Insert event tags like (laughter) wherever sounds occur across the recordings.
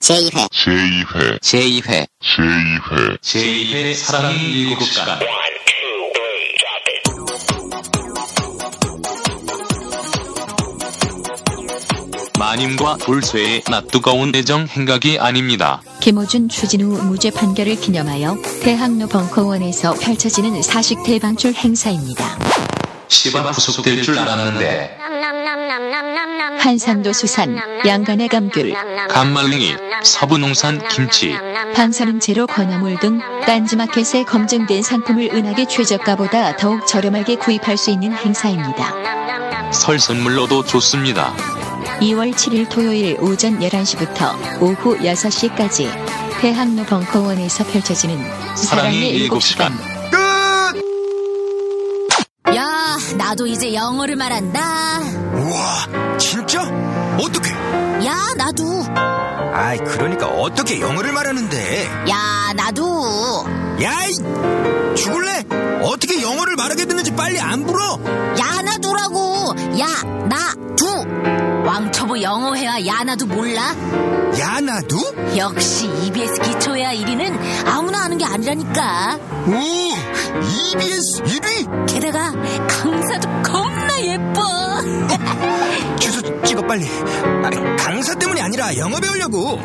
제2회. 제2회. 제2회. 제2회. 제2회 사랑이 일곱 시간. 마님과 돌쇠의 낯뜨거운 애정 행각이 아닙니다. 김호준 추진우 무죄 판결을 기념하여 대학로 벙커원에서 펼쳐지는 사식 대방출 행사입니다. 시바 구속될 줄 알았는데 한산도 수산, 양간의 감귤, 감말랭이, 서부농산 김치, 방사능 제로 건어물 등 딴지마켓에 검증된 상품을 은하계 최저가보다 더욱 저렴하게 구입할 수 있는 행사입니다. 설 선물로도 좋습니다. 2월 7일 토요일 오전 11시부터 오후 6시까지 대학로 벙커원에서 펼쳐지는 사랑의 일곱 7시간 야, 나도 이제 영어를 말한다. 우와, 진짜? 어떻게? 야, 나도. 아이, 그러니까 어떻게 영어를 말하는데? 야, 나도. 야이, 죽을래? 어떻게 영어를 말하게 됐는지 빨리 안 불어? 야, 나도라고. 야, 나, 두. 왕초보 영어회화 야, 나도 몰라? 야, 나도? 역시 EBS 기초회화 1위는 아무나 아는 게 아니라니까. 오, EBS 1위? 게다가 강사도 겁나 예뻐. (laughs) 주소 찍어 빨리. 아, 강사 때문이 아니라 영어 배우려고.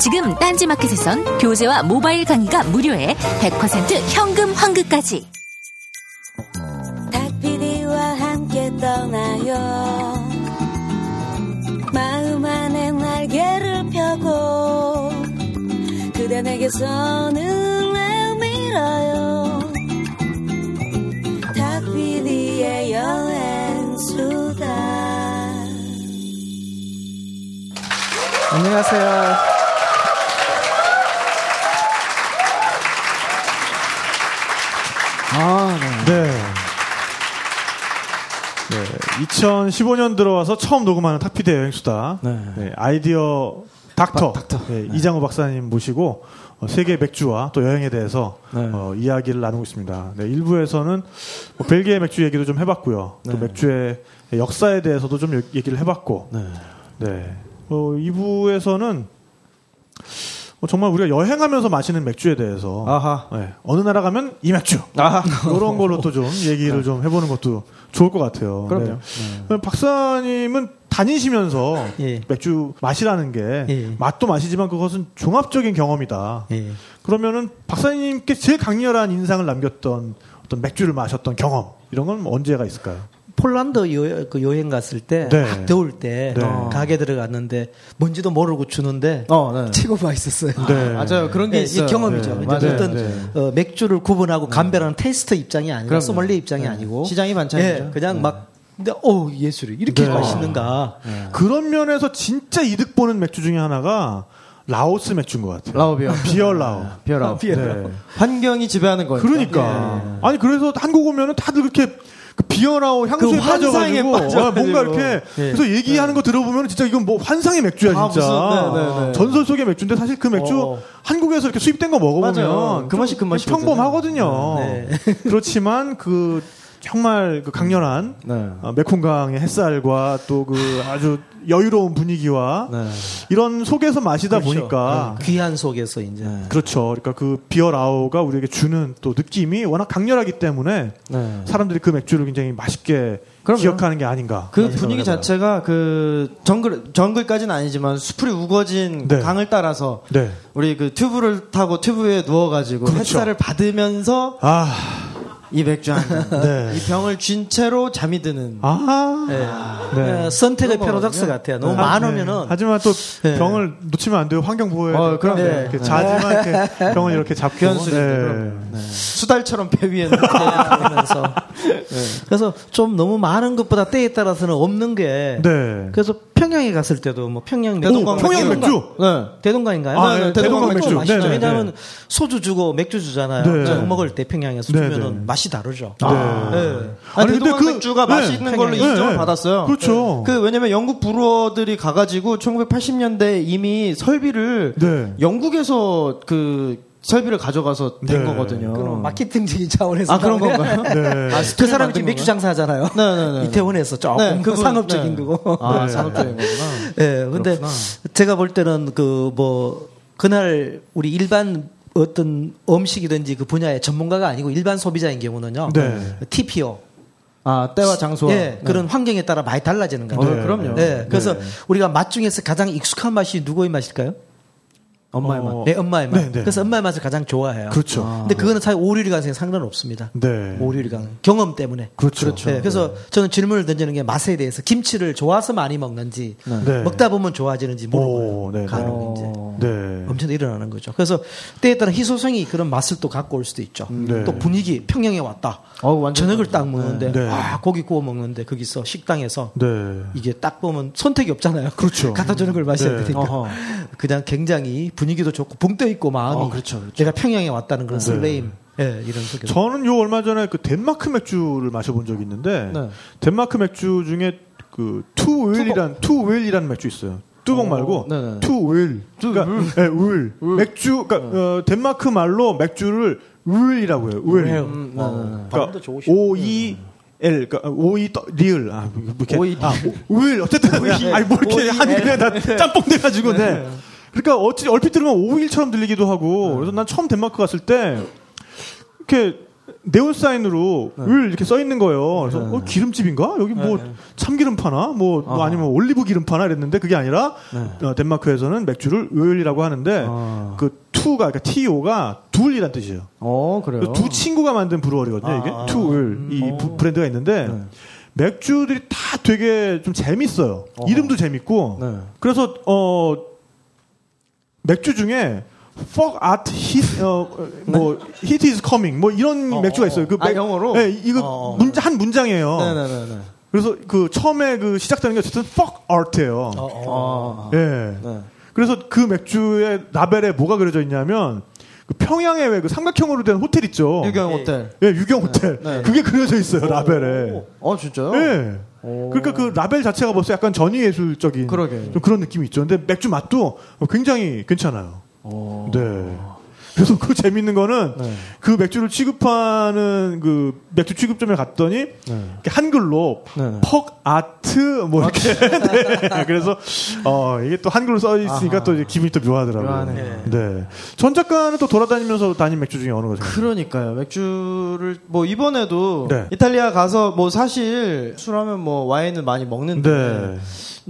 지금 딴지마켓에선 교재와 모바일 강의가 무료에 100% 현금 환급까지. 닭피디와 함께 떠나요 펴고 그대 내게서 눈을 밀어요 닭피디의 여행수다 안녕하세요. 아, 네. 네. 네. 2015년 들어와서 처음 녹음하는 탁피디 여행수다. 네. 네, 아이디어 닥터, 박- 닥터. 네, 이장호 박사님 모시고 어, 세계 맥주와 또 여행에 대해서 네. 어, 이야기를 나누고 있습니다. 네, 1부에서는 뭐 벨기에 맥주 얘기도 좀 해봤고요. 또 네. 맥주의 역사에 대해서도 좀 얘기를 해봤고, 네. 네. 어, 2부에서는 정말 우리가 여행하면서 마시는 맥주에 대해서 아하. 네, 어느 나라 가면 이 맥주 아하. (laughs) 이런 걸로 또 좀 얘기를 좀 해보는 것도 좋을 것 같아요. 그럼요. 네. 박사님은 다니시면서 예. 맥주 마시라는 게 예. 맛도 마시지만 그것은 종합적인 경험이다. 예. 그러면은 박사님께 제일 강렬한 인상을 남겼던 어떤 맥주를 마셨던 경험 이런 건 언제가 있을까요? 폴란드 여, 그 여행 갔을 때, 네. 막 더울 때, 네. 가게 들어갔는데, 뭔지도 모르고 주는데, 어, 네. (laughs) 최고 맛있었어요. 네. 맞아요. 그런 게 예, 있어요. 이 경험이죠. 네. 어떤 네. 어, 맥주를 구분하고 감별하는 테스트 입장이 아니라. 소믈리에 입장이 네. 아니고 시장이 반찬이죠. 예, 그냥 네. 막 근데 왜 술이 이렇게 네. 맛있는가? 그런 면에서 진짜 이득 보는 맥주 중에 하나가 라오스 맥주인 것 같아요. Lao Beer. Beerlao. Beerlao. 네. 환경이 지배하는 거예요. 그러니까. 아니 그래서 한국 오면은 다들 그렇게 그 Beerlao 향수에 그 환상에 빠져가지고. 어, 뭔가 이렇게 예. 그래서 얘기하는 거 들어보면 진짜 이건 뭐 환상의 맥주야 아, 진짜 무슨- 네, 네, 네. 전설 속의 맥주인데 사실 그 맥주 어. 한국에서 이렇게 수입된 거 먹어보면. 그 맛이 그좀 맛이거든요. 평범하거든요. 네. 그렇지만 그 정말 그 강렬한 네. 어, 메콩강의 햇살과 또 그 아주 여유로운 분위기와 네. 이런 속에서 마시다 그렇죠. 보니까 네, 귀한 속에서 이제 그렇죠. 그러니까 그 비어라오가 우리에게 주는 또 느낌이 워낙 강렬하기 때문에 네. 사람들이 그 맥주를 굉장히 맛있게 그럼요. 기억하는 게 아닌가. 그 분위기. 자체가 그 정글 정글까지는 아니지만 수풀이 우거진 네. 강을 따라서 네. 우리 그 튜브를 타고 튜브에 누워가지고 그렇죠. 햇살을 받으면서 아, 이 맥주 한 잔, 네. 이 병을 쥔 채로 잠이 드는. 아, 네. 네. 어, 선택의 패러독스. 같아요. 너무 네. 많으면은 네. 하지만 또 네. 병을 놓치면 안 돼요. 환경 보호해야 어. 그럼요. 네. 이렇게 네. 자지만 이렇게 병을 이렇게 잡고. 네. 네. 수달처럼 배 위에 놓고 하면서 그래서 좀 너무 많은 것보다 때에 따라서는 없는 게 네. 그래서 평양에 갔을 때도 뭐 평양 맥주 대동강 평양 맥주. 네. 대동강인가요? 아, 네, 네. 대동강 맥주. 맛있죠. 네, 네, 왜냐하면 네. 소주 주고 맥주 주잖아요. 네. 저녁 먹을 때 평양에서 네, 주면은 네. 맛이 다르죠. 네. 네. 아니, 아니, 근데 대동강 그- 맥주가 네. 맛있는 걸로. 인정을. 받았어요. 그렇죠. 그 왜냐면 영국 브루어들이 가가지고 1980년대 이미 설비를 네. 영국에서 그 설비를 가져가서 된 네. 거거든요. 그럼 마케팅적인 차원에서 아, 그런 건가요? 네. 아, 그 사람이 지금 맥주? 장사하잖아요. 네네네. 이태원에서 조금 네, 그분, 상업적인 네. 그거. 아, 네. 산업적인 거구나. 예, 근데 그렇구나. 제가 볼 때는 그 뭐 그날 우리 일반 어떤 음식이든지 그 분야의 전문가가 아니고 일반 소비자인 경우는요. 네. TPO. 아, 때와 장소와. 예, 그런 환경에 따라 많이 달라지는 거죠. 어, 그럼요. 예, 그래서 네. 우리가 맛 중에서 가장 익숙한 맛이 누구의 맛일까요? 엄마의 어, 맛. 네, 엄마의 맛. 네, 네. 그래서 엄마의 맛을 가장 좋아해요. 그렇죠. 근데 그거는 사실 오류리 가능성에 상관 없습니다. 네. 오류리 가능 경험 때문에. 그렇죠. 네, 그래서 저는 질문을 던지는 게 맛에 대해서 김치를 좋아서 많이 먹는지 네. 먹다 보면 좋아지는지 네, 네. 간혹 이제 네. 엄청 일어나는 거죠. 그래서 때에 따라 희소성이 그런 맛을 또 갖고 올 수도 있죠. 네. 또 분위기 평양에 왔다. 완전 저녁을 딱 먹는데 네. 아 고기 구워 먹는데 거기서 식당에서 네. 이게 딱 보면 선택이 없잖아요. 그렇죠. (laughs) 갖다 주는 걸 마셔야 네. 되니까. 어허. 그냥 굉장히 분위기도 좋고 붕떠 있고 마음이 어, 그렇죠, 그렇죠. 내가 평양에 왔다는 그런 네. 설레임. 예, 이런 속에서. 저는 요 얼마 전에 그 덴마크 맥주를 마셔본 적이 있는데 네. 덴마크 맥주 중에 그 투웨일이란 투웨일이라는 맥주 있어요. Tuborg 어, 말고 네네. To Øl. 그러니까 네, øl. 맥주 그러니까 어, 덴마크 말로 맥주를 øl이라고 해요. øl. 음, 네, 네, 네. 그러니까. O E L 그러니까 O E 리을 아뭐 이렇게 O E 아, øl 어쨌든 아니 뭐 이렇게 한 입에 다 짬뽕 돼 가지고 네. 그러니까 어찌 얼핏 들으면 오일처럼 들리기도 하고 그래서 난 처음 덴마크 갔을 때 이렇게 네온 사인으로 을 이렇게 써 있는 거예요. 그래서 어, 기름집인가? 여기 뭐 참기름 파나? 뭐, 뭐 아니면 올리브 기름 파나? 이랬는데 그게 아니라 어, 덴마크에서는 맥주를 을이라고 하는데 아. 그 투가 그러니까 TO가 둘이란 뜻이에요. 어, 그래요. 그두 친구가 만든 브루어리거든요. 이게 아. 투을 이 부- 브랜드가 있는데 네. 맥주들이 다 되게 좀 재밌어요. 이름도 재밌고 네. 그래서 어 맥주 중에 fuck art hit 어뭐 hit is coming 뭐 이런 맥주가 있어요. 그 아, 맥- 영어로? 네, 이거 어, 어. 문자 한 문장이에요. 네네네. 그래서 그 처음에 그 시작되는 게 어쨌든 fuck art예요. 어. 예. 네. 그래서 그 맥주의 라벨에 뭐가 그려져 있냐면 그 평양에 왜 그 삼각형으로 된 호텔 있죠. 유경 호텔. 예, 유경 호텔. 네. 그게 그려져 있어요, 라벨에. 어, 진짜요? 예. 오. 그러니까 그 라벨 자체가 벌써 약간 전위 예술적인 그런 느낌이 있죠. 근데 맥주 맛도 굉장히 괜찮아요. 오. 네. 그래서 그 재밌는 거는 네. 그 맥주를 취급하는 그 맥주 취급점에 갔더니 이렇게 한글로 네, 네. 퍽 아트 뭐 이렇게 (laughs) 네. 그래서 어 이게 또 한글로 써 있으니까 아하. 또 이제 기분이 또 묘하더라고요. 네. 전 작가는 또 돌아다니면서 다닌 맥주 중에 어느 거 생각나요? 그러니까요. 맥주를 뭐 이번에도 네. 이탈리아 가서 뭐 사실 술하면 뭐 와인을 많이 먹는데 네.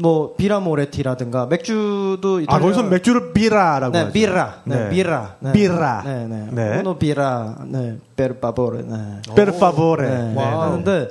뭐 Birra Moretti라든가 맥주도 이탈리아 아 거기서 맥주를 birra라고 네, 하죠. birra. 네, 네. birra. 네. birra. 네, 네. 네. uno birra. 네. per favore. 네. per favore. 네. 네. 하는데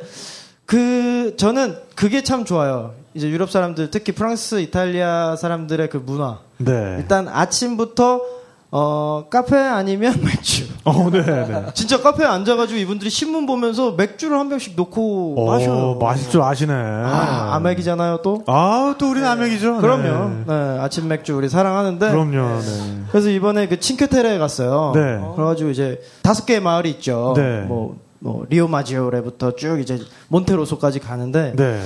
그 저는 그게 참 좋아요. 이제 유럽 사람들 특히 프랑스, 이탈리아 사람들의 그 문화. 네. 일단 아침부터 어 카페 아니면 (laughs) 맥주. 어, 네, 네. 진짜 카페에 앉아가지고 이분들이 신문 보면서 맥주를 한 병씩 놓고 오, 마셔요. 마실 줄 아시네. 아, 아맥이잖아요 또. 아, 또 우리는 아맥이죠. 그럼요. 네. 네, 아침 맥주 우리 사랑하는데. 그럼요. 네. 그래서 이번에 그 칭케테레에 갔어요. 네. 그래가지고 이제 다섯 개의 마을이 있죠. 네. 뭐, 뭐 리오 마지오레부터 쭉 이제 몬테로소까지 가는데 네.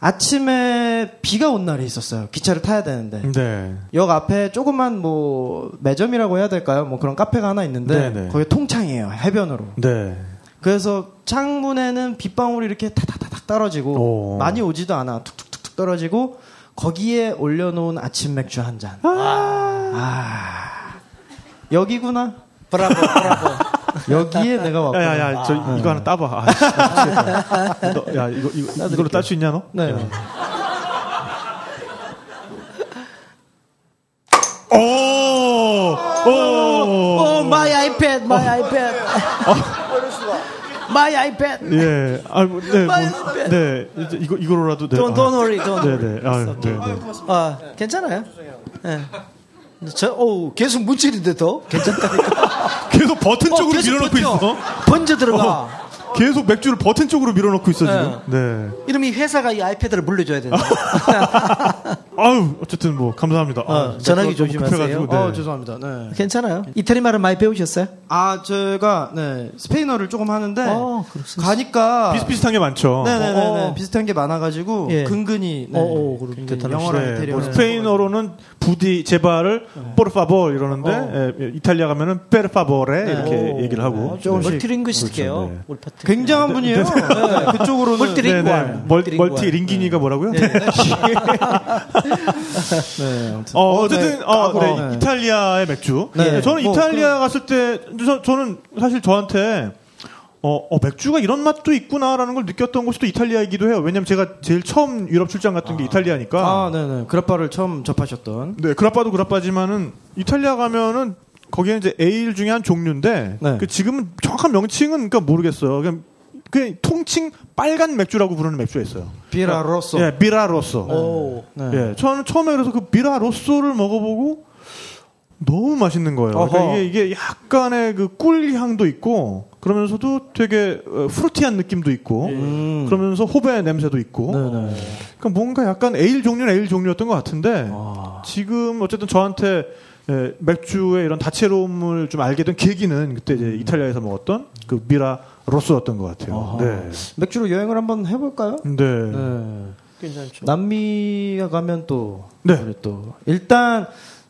아침에 비가 온 날이 있었어요. 기차를 타야 되는데 네. 역 앞에 조그만 뭐 매점이라고 해야 될까요? 뭐 그런 카페가 하나 있는데 네, 네. 거기 통창이에요 해변으로. 네. 그래서 창문에는 빗방울이 이렇게 타닥타닥 떨어지고 오. 많이 오지도 않아 툭툭툭툭 떨어지고 거기에 올려놓은 아침 맥주 한 잔. 아, 여기구나. 브라보, 브라보. (laughs) 여기에 내가 왔구나. 야, 야, 야, 저 이거 하나 따봐. 아. 너, 야, 이거, 이거, 이걸로 딸 수 있냐, 너? 네. 오! 오! Oh, my iPad, my iPad. my iPad. 예. 아, 뭐, 네, 뭐, 네. 이제 이거, 이거로라도, 네. Don't, don't worry, don't 네. 네. 아, 네, 네. 아, 괜찮아요. 예. 저, 오, 계속 문질인데 더? 괜찮다니까. 계속 버튼 쪽으로 계속 밀어넣고 버텨. 있어. 번져 들어가. 어, 계속 맥주를 버튼 쪽으로 밀어넣고 있어, 지금. 네. 이러면 이 회사가 이 아이패드를 물려줘야 된다. (laughs) 아유, 어쨌든 뭐 감사합니다. 어, 아, 전화기 조심하세요. 급해가지고, 네. 어, 죄송합니다. 네. 괜찮아요. 이태리 말은 많이 배우셨어요? 아, 제가 네, 스페인어를 조금 하는데 어, 그렇습니다. 가니까 비슷비슷한 게 많죠. 네네네 어. 비슷한 게 많아가지고 예. 근근히 네. 어, 어, 대단하시네. 영어랑 네, 이태리어 뭐 스페인어로는 부디 제발을 por favor 이러는데 어. 예, 이탈리아 가면은 per favore 이렇게 오. 얘기를 하고 어, 조금씩. multilinguist세요. 그렇죠, 네. 굉장한 분이에요. 네, 그쪽으로는 (laughs) multiling- 네네. lingual. 멀, lingual. multi linguine가 뭐라고요? 네, (laughs) 네. 어, 어쨌든 네, 어, 까고, 네, 네. 이탈리아의 맥주. 네. 저는 뭐, 이탈리아 갔을 때 저, 저는 사실 저한테 어, 어, 맥주가 이런 맛도 있구나라는 걸 느꼈던 곳이 또 이탈리아이기도 해요. 왜냐면 제가 제일 처음 유럽 출장 갔던 게 이탈리아니까. 아, 네네. 그라파를 처음 접하셨던. 네, 그라빠도 그라빠지만은 이탈리아 가면은 거기에 이제 에일 중에 한 종류인데 네. 그 지금은 정확한 명칭은 그러니까 모르겠어요. 그냥 그냥 통칭 빨간 맥주라고 부르는 맥주가 있어요. 비라로소. 예, 비라로소. 오. 네. 예, 저는 처음에 그래서 그 비라로소를 먹어보고 너무 맛있는 거예요. 그러니까. 이게, 이게 약간의 그 꿀 향도 있고 그러면서도 되게 어, 프루티한 느낌도 있고 음. 그러면서 호배 냄새도 있고 네네. 그러니까 뭔가 약간 에일 종류는 에일 종류였던 것 같은데 아. 지금 어쨌든 저한테 예, 맥주의 이런 다채로움을 좀 알게 된 계기는 그때 이제 음. 이탈리아에서 먹었던 그 미라 로스였던 것 같아요. 네. 맥주로 여행을 한번 해볼까요? 네. 네. 괜찮죠. 남미가 가면 또 네. 또 일단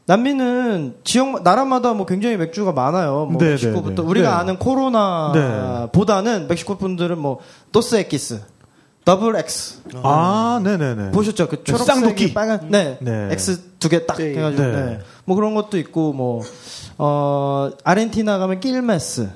남미는 지역 나라마다 뭐 굉장히 맥주가 많아요. 뭐 네, 멕시코부터 네, 네. 우리가 네. 아는 코로나보다는 멕시코 분들은 뭐 Dos Equis, 더블 X 아, 네네네. 보셨죠? 그 네, 초록색 쌍둥이. 빨간 네, 네. X 두 개딱 네. 해가지고 네. 네. 뭐 그런 것도 있고 뭐 어, 아르헨티나 가면 Quilmes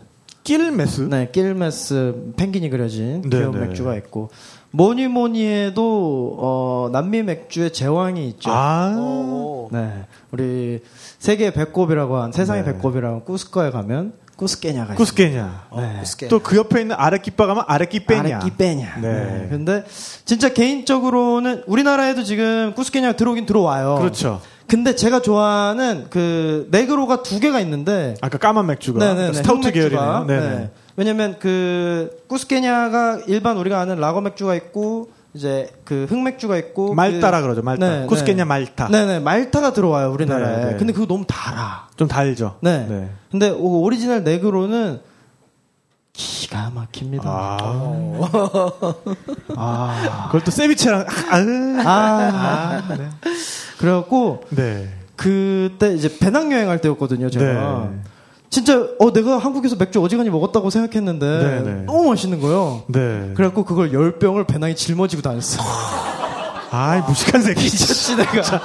Quilmes? 네, Quilmes 펭귄이 그려진 네, 귀여운 네. 맥주가 있고 뭐니 뭐니 해도 어, 남미 맥주의 제왕이 있죠. 아, 오. 네, 우리 세계의 배꼽이라고 한 세상의 네. 배꼽이라고 한 꾸스코에 가면 Cusqueña가 Cusqueña. 네. 쿠스케. 또그 옆에 있는 아레끼빠 가면 Arequipeña. Arequipeña. 네. 네. 근데 진짜 개인적으로는 우리나라에도 지금 Cusqueña 들어오긴 들어와요. 그렇죠. 근데 제가 좋아하는 그 negro가 두 개가 있는데 아까 까만 맥주가 네네네. 그러니까 스타우트. 계열이네요. 네네. 네. 왜냐면 그 Cusqueña가 일반 우리가 아는 라거 맥주가 있고 이제 그 흑맥주가 있고 malta라 그- 그러죠. malta. 네, Cusqueña 네. malta. 네네 malta가 들어와요 우리나라에. 네, 네. 근데 그거 너무 달아. 좀 달죠. 네. 네. 근데 오- 오리지널 negro는 기가 막힙니다. 아. (laughs) 아. 그걸 또 세비체랑 아, 아. 아, 네. 그래갖고 네. 그때 이제 배낭여행 할 때였거든요 제가. 네. 진짜 어 내가 한국에서 맥주 어지간히 먹었다고 생각했는데 네, 네. 너무 맛있는 거예요. 네. 그래갖고 그걸 열 병을 배낭에 짊어지고 다녔어. 아이 무식한 새끼. 미쳤지 내가.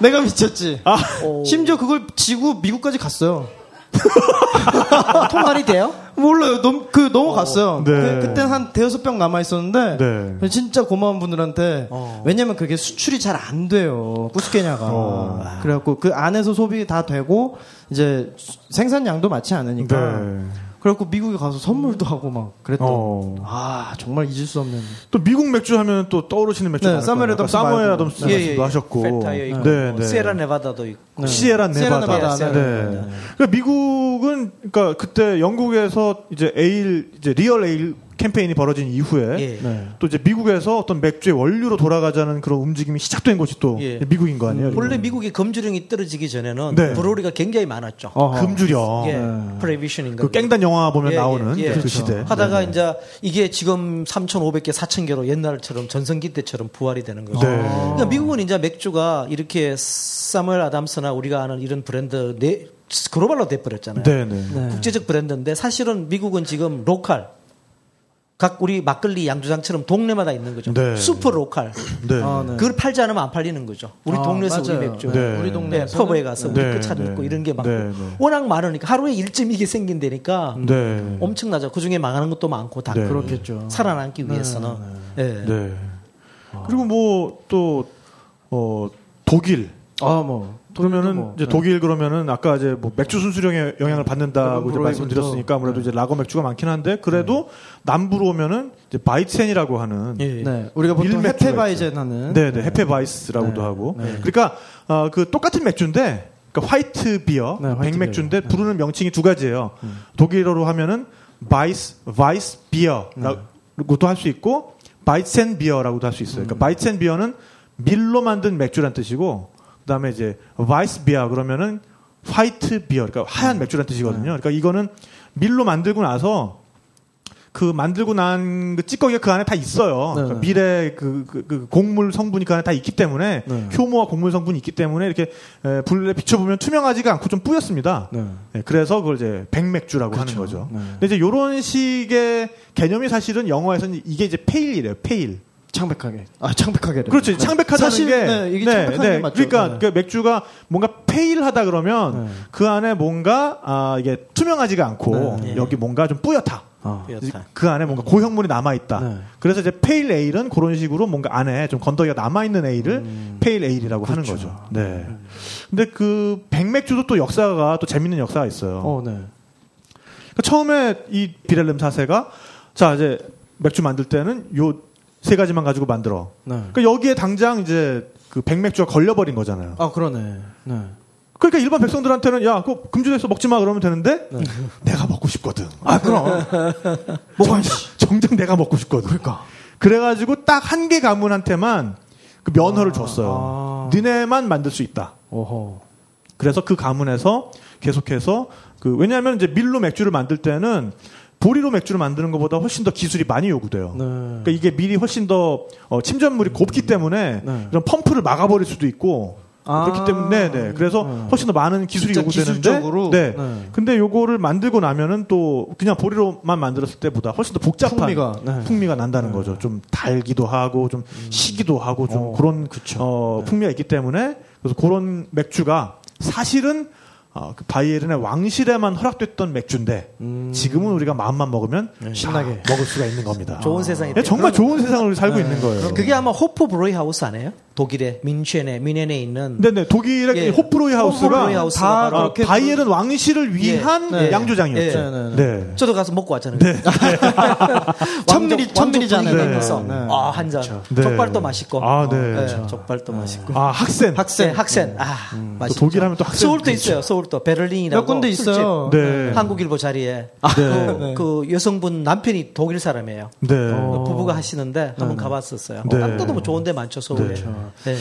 내가 미쳤지. 아. 심지어 그걸 지고 미국까지 갔어요. (laughs) 통할이 돼요? 몰라요. 넘, 그 넘어갔어요. 네. 그, 그때 한 대여섯 병 남아 있었는데 네. 진짜 고마운 분들한테 어. 왜냐면 그게 수출이 잘 안 돼요. 꾸스케냐가. 어. 그래갖고 그 안에서 소비 다 되고 이제 수- 생산량도 많지 않으니까. 네. 그래갖고 미국에 가서 선물도 하고 막 그랬던. 어. 아 정말 잊을 수 없는. 또 미국 맥주 하면 또 떠오르시는 맥주 네, Samuel. Adams Samuel 말고. Adams 네. 말씀도 하셨고. 펜타이어 있고 네, 뭐 네. 시에라 네바다도 있고 네. Sierra Sierra Nevada. Nevada. 네. 네. 네. 그러니까 미국은 그러니까 그때 영국에서 이제 에일 이제 real ale 캠페인이 벌어진 이후에 예. 네. 또 이제 미국에서 어떤 맥주의 원료로 돌아가자는 그런 움직임이 시작된 곳이 또 예. 미국인 거 아니에요? 원래 미국의 금주령이 떨어지기 전에는 네. brewery가 굉장히 많았죠. 어허. 금주령. 예, 네. Prohibition인가. 그 깽단 영화 보면 예, 나오는 예, 예. 그 그렇죠. 시대. 하다가 네. 이제 이게 지금 3,500개, 4,000개로 옛날처럼 전성기 때처럼 부활이 되는 거죠. 네. 그러니까 미국은 이제 맥주가 이렇게 사무엘 아담스나 우리가 아는 이런 브랜드 네, 글로벌로 돼버렸잖아요. 네, 네. 네. 국제적 브랜드인데 사실은 미국은 지금 local 각 우리 막걸리 양조장처럼 동네마다 있는 거죠. 네. super local. 네. 아, 네. 그걸 팔지 않으면 안 팔리는 거죠. 우리 아, 동네에서 맞아요. 우리 맥주. 네. 우리 네, 동네에서 pub에 가서 우리 네, 끝차 네. 있고 이런 게 많고. 워낙 많으니까 하루에 1.2개 생긴다니까 네. 엄청나죠. 그 중에 망하는 것도 많고 다 네. 그렇겠죠. 살아남기 위해서는. 예. 네. 그리고 뭐 또 어, 독일 아 뭐. 그러면은 뭐, 이제 네. 독일 그러면은 아까 이제 뭐 맥주 순수령의 영향을 받는다고 이제 말씀드렸으니까 아무래도 네. 이제 라거 맥주가 많긴 한데 그래도 남부로 오면은 이제 Weizen이라고 하는 예. 네, 우리가 보통 Hefeweizen 하는 네 네 헤페바이스라고도 네. 하고 네. 그러니까 어, 그 똑같은 맥주인데 그러니까 white beer 네, white 백맥주인데 beer. 네. 부르는 명칭이 두 가지예요 독일어로 하면은 Weiß Weißbier라고도 할 수 있고 Weizenbier라고도 할 수 있어요 음. 그러니까 Weizenbier는 밀로 만든 맥주란 뜻이고 그다음에 이제 Weißbier 그러면은 white beer 그러니까 하얀 맥주란 뜻이거든요. 그러니까 이거는 밀로 만들고 나서 그 만들고 난 그 찌꺼기가 그 안에 다 있어요. 네. 그러니까 밀의 그, 그, 그 곡물 성분이 그 안에 다 있기 때문에 네. 효모와 곡물 성분이 있기 때문에 이렇게 에, 불에 비춰보면 투명하지가 않고 좀 뿌옇습니다. 네. 네, 그래서 그걸 이제 백맥주라고 하는 거죠. 네. 근데 이제 이런 식의 개념이 사실은 영어에서는 이게 이제 pale이래요. pale. 창백하게. 아, 창백하게. 그렇죠. 창백하다는 사실, 게 네, 이게 창백한 게 맞죠. 그러니까 네. 그 맥주가 뭔가 pale하다 그러면 네. 그 안에 뭔가 아 이게 투명하지가 않고 네. 여기 뭔가 좀 뿌옇다. 아. 뿌옇다. 그 안에 뭔가 고형물이 남아 있다. 네. 그래서 이제 pale ale은 그런 식으로 뭔가 안에 좀 건더기가 남아 있는 에일을 페일 에일이라고 하는 그렇죠. 거죠. 네. 근데 그 백맥주도 또 역사가 또 재밌는 역사가 있어요. 어, 네. 그러니까 처음에 이 비렐름 사세가 자 이제 맥주 만들 때는 요 세 가지만 가지고 만들어. 네. 그러니까 여기에 당장 이제 그 백맥주가 걸려버린 거잖아요. 아, 그러네. 네. 그러니까 일반 백성들한테는 야, 그거 금주에서 먹지 마 그러면 되는데 내가 먹고 싶거든. 아 그럼. (laughs) 뭐가 정작 내가 먹고 싶거든. 그러니까. 그래가지고 딱 한 개 가문한테만 그 면허를 줬어요. 아. 니네만 만들 수 있다. 오호. 그래서 그 가문에서 계속해서 그 왜냐하면 이제 밀로 맥주를 만들 때는 보리로 맥주를 만드는 것보다 훨씬 더 기술이 많이 요구돼요. 네. 그러니까 이게 밀이 훨씬 더 어, 침전물이 곱기 때문에 네. 이런 펌프를 막아버릴 수도 있고 아. 그렇기 때문에 네, 네. 그래서 네. 훨씬 더 많은 기술이 요구되는데 기술적으로? 네. 네. 근데 요거를 만들고 나면은 또 그냥 보리로만 만들었을 때보다 훨씬 더 복잡한 풍미가, 네. 가 난다는 거죠. 좀 달기도 하고 좀 시기도 하고 좀 어, 그런 그쵸. 어, 네. 풍미가 있기 때문에 그래서 그런 맥주가 사실은 어, 그 바이에른의 왕실에만 허락됐던 맥주인데 지금은 우리가 마음만 먹으면 신나게. 다 먹을 수가 있는 겁니다. 좋은 세상이 예, 정말 좋은 세상을 살고 있는 거예요. 그게 아마 호프 브로이 하우스 아니에요? 독일의 민첸에 민헨에 있는 네네 독일의 예. 호프로이 하우스가 하우스가 다 어, 바이에른 왕실을 위한 예. 네. 양조장이었죠. 예. 네, 네. 저도 가서 먹고 왔잖아요. (laughs) (laughs) 천밀이- 천밀이잖아요. 네. 서 네. 아, 한 잔. 네. 족발도 맛있고. 아, 네. 네, 그렇죠. 족발도 맛있고. 아 학생. 학생, 학생. 아, 맛있죠. 독일 하면 또 학생 서울도 그렇죠. 있어요. 서울도 베를린이라고. 몇 군데. 있어요. 네. 한국일보 자리에 네. 그, 그 여성분 남편이 독일 사람이에요. 네. 그 부부가 하시는데 한번 가봤었어요. 네. 딴 데도 뭐 좋은 데 많죠 서울에. 네.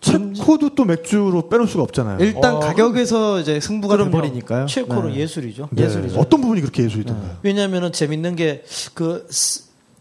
체코도 또 맥주로 빼놓을 수가 없잖아요. 일단 가격에서 이제 승부가. 돼버리니까요. 체코로 네. 예술이죠. 네. 예술이죠. 어떤 부분이 그렇게 예술이던가요? 왜냐하면은 재밌는 게 그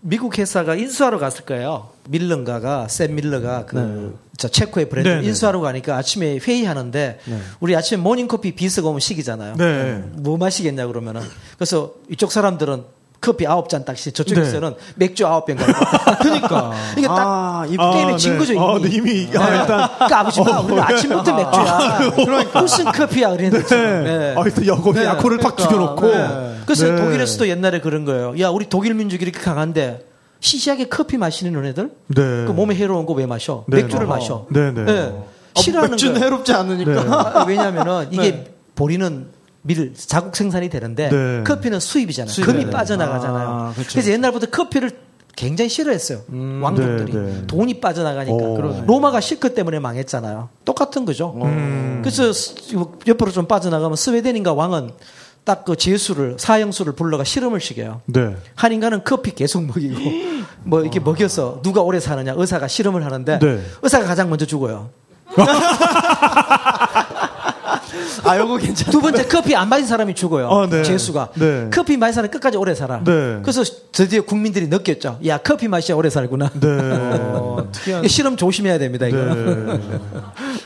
미국 회사가 인수하러 갔을 거예요. 밀런가가 샘 밀러가 그저 체코의 브랜드 네, 를 네, 인수하러 가니까 아침에 회의하는데 우리 아침에 모닝커피 비스가 오면 식이잖아요. 네. 뭐 마시겠냐 그러면은 그래서 이쪽 사람들은 커피 아홉 잔 딱씩 저쪽에서는 맥주 아홉 병 가고 (laughs) 그러니까. 이게 딱 아, 이 게임에 아, 진 네. 거죠 이미. 아, 네, 이미 아, 일단 그러니까 아버지 봐 우리 아침부터 맥주야. 그러니까 무슨 커피야 그랬는데. 네. 아, 일단 여기 네. 야코를 팍 죽여놓고. 네. 그래서 네. 독일에서도 옛날에 그런 거예요. 야, 우리 독일 민족이 이렇게 강한데 시시하게 커피 마시는 너네들? 네. 그 몸에 해로운 거 왜 마셔? 네, 맥주를 네. 마셔. 네, 네. 싫어하는 맥주는 거예요. 해롭지 않으니까. 네. 아, 왜냐면은 이게 네. 보리는 밀 자국 생산이 되는데 네. 커피는 수입이잖아요. 수입. 금이 네. 빠져나가잖아요. 아, 그렇죠. 그래서 옛날부터 커피를 굉장히 싫어했어요. 왕족들이 네, 네. 돈이 빠져나가니까 오. 로마가 실크 때문에 망했잖아요. 똑같은 거죠. 음. 그래서 스- 옆으로 좀 빠져나가면 스웨덴인가 왕은 딱 그 제수를 사형수를 불러가 실험을 시켜요. 네. 한 인간은 커피 계속 먹이고 (laughs) 뭐 이렇게 먹여서 누가 오래 사느냐 의사가 실험을 하는데 네. 의사가 가장 먼저 죽어요. (laughs) 아, 요거 괜찮아. 두 번째 커피 안 마신 사람이 죽어요. 어, 네. 재수가. 네. 커피 마신 사람이 끝까지 오래 살아. 네. 그래서 드디어 국민들이 느꼈죠. 야 커피 마셔야 오래 살구나. 네. 어, 특이한. 실험 조심해야 됩니다. 이거. 네.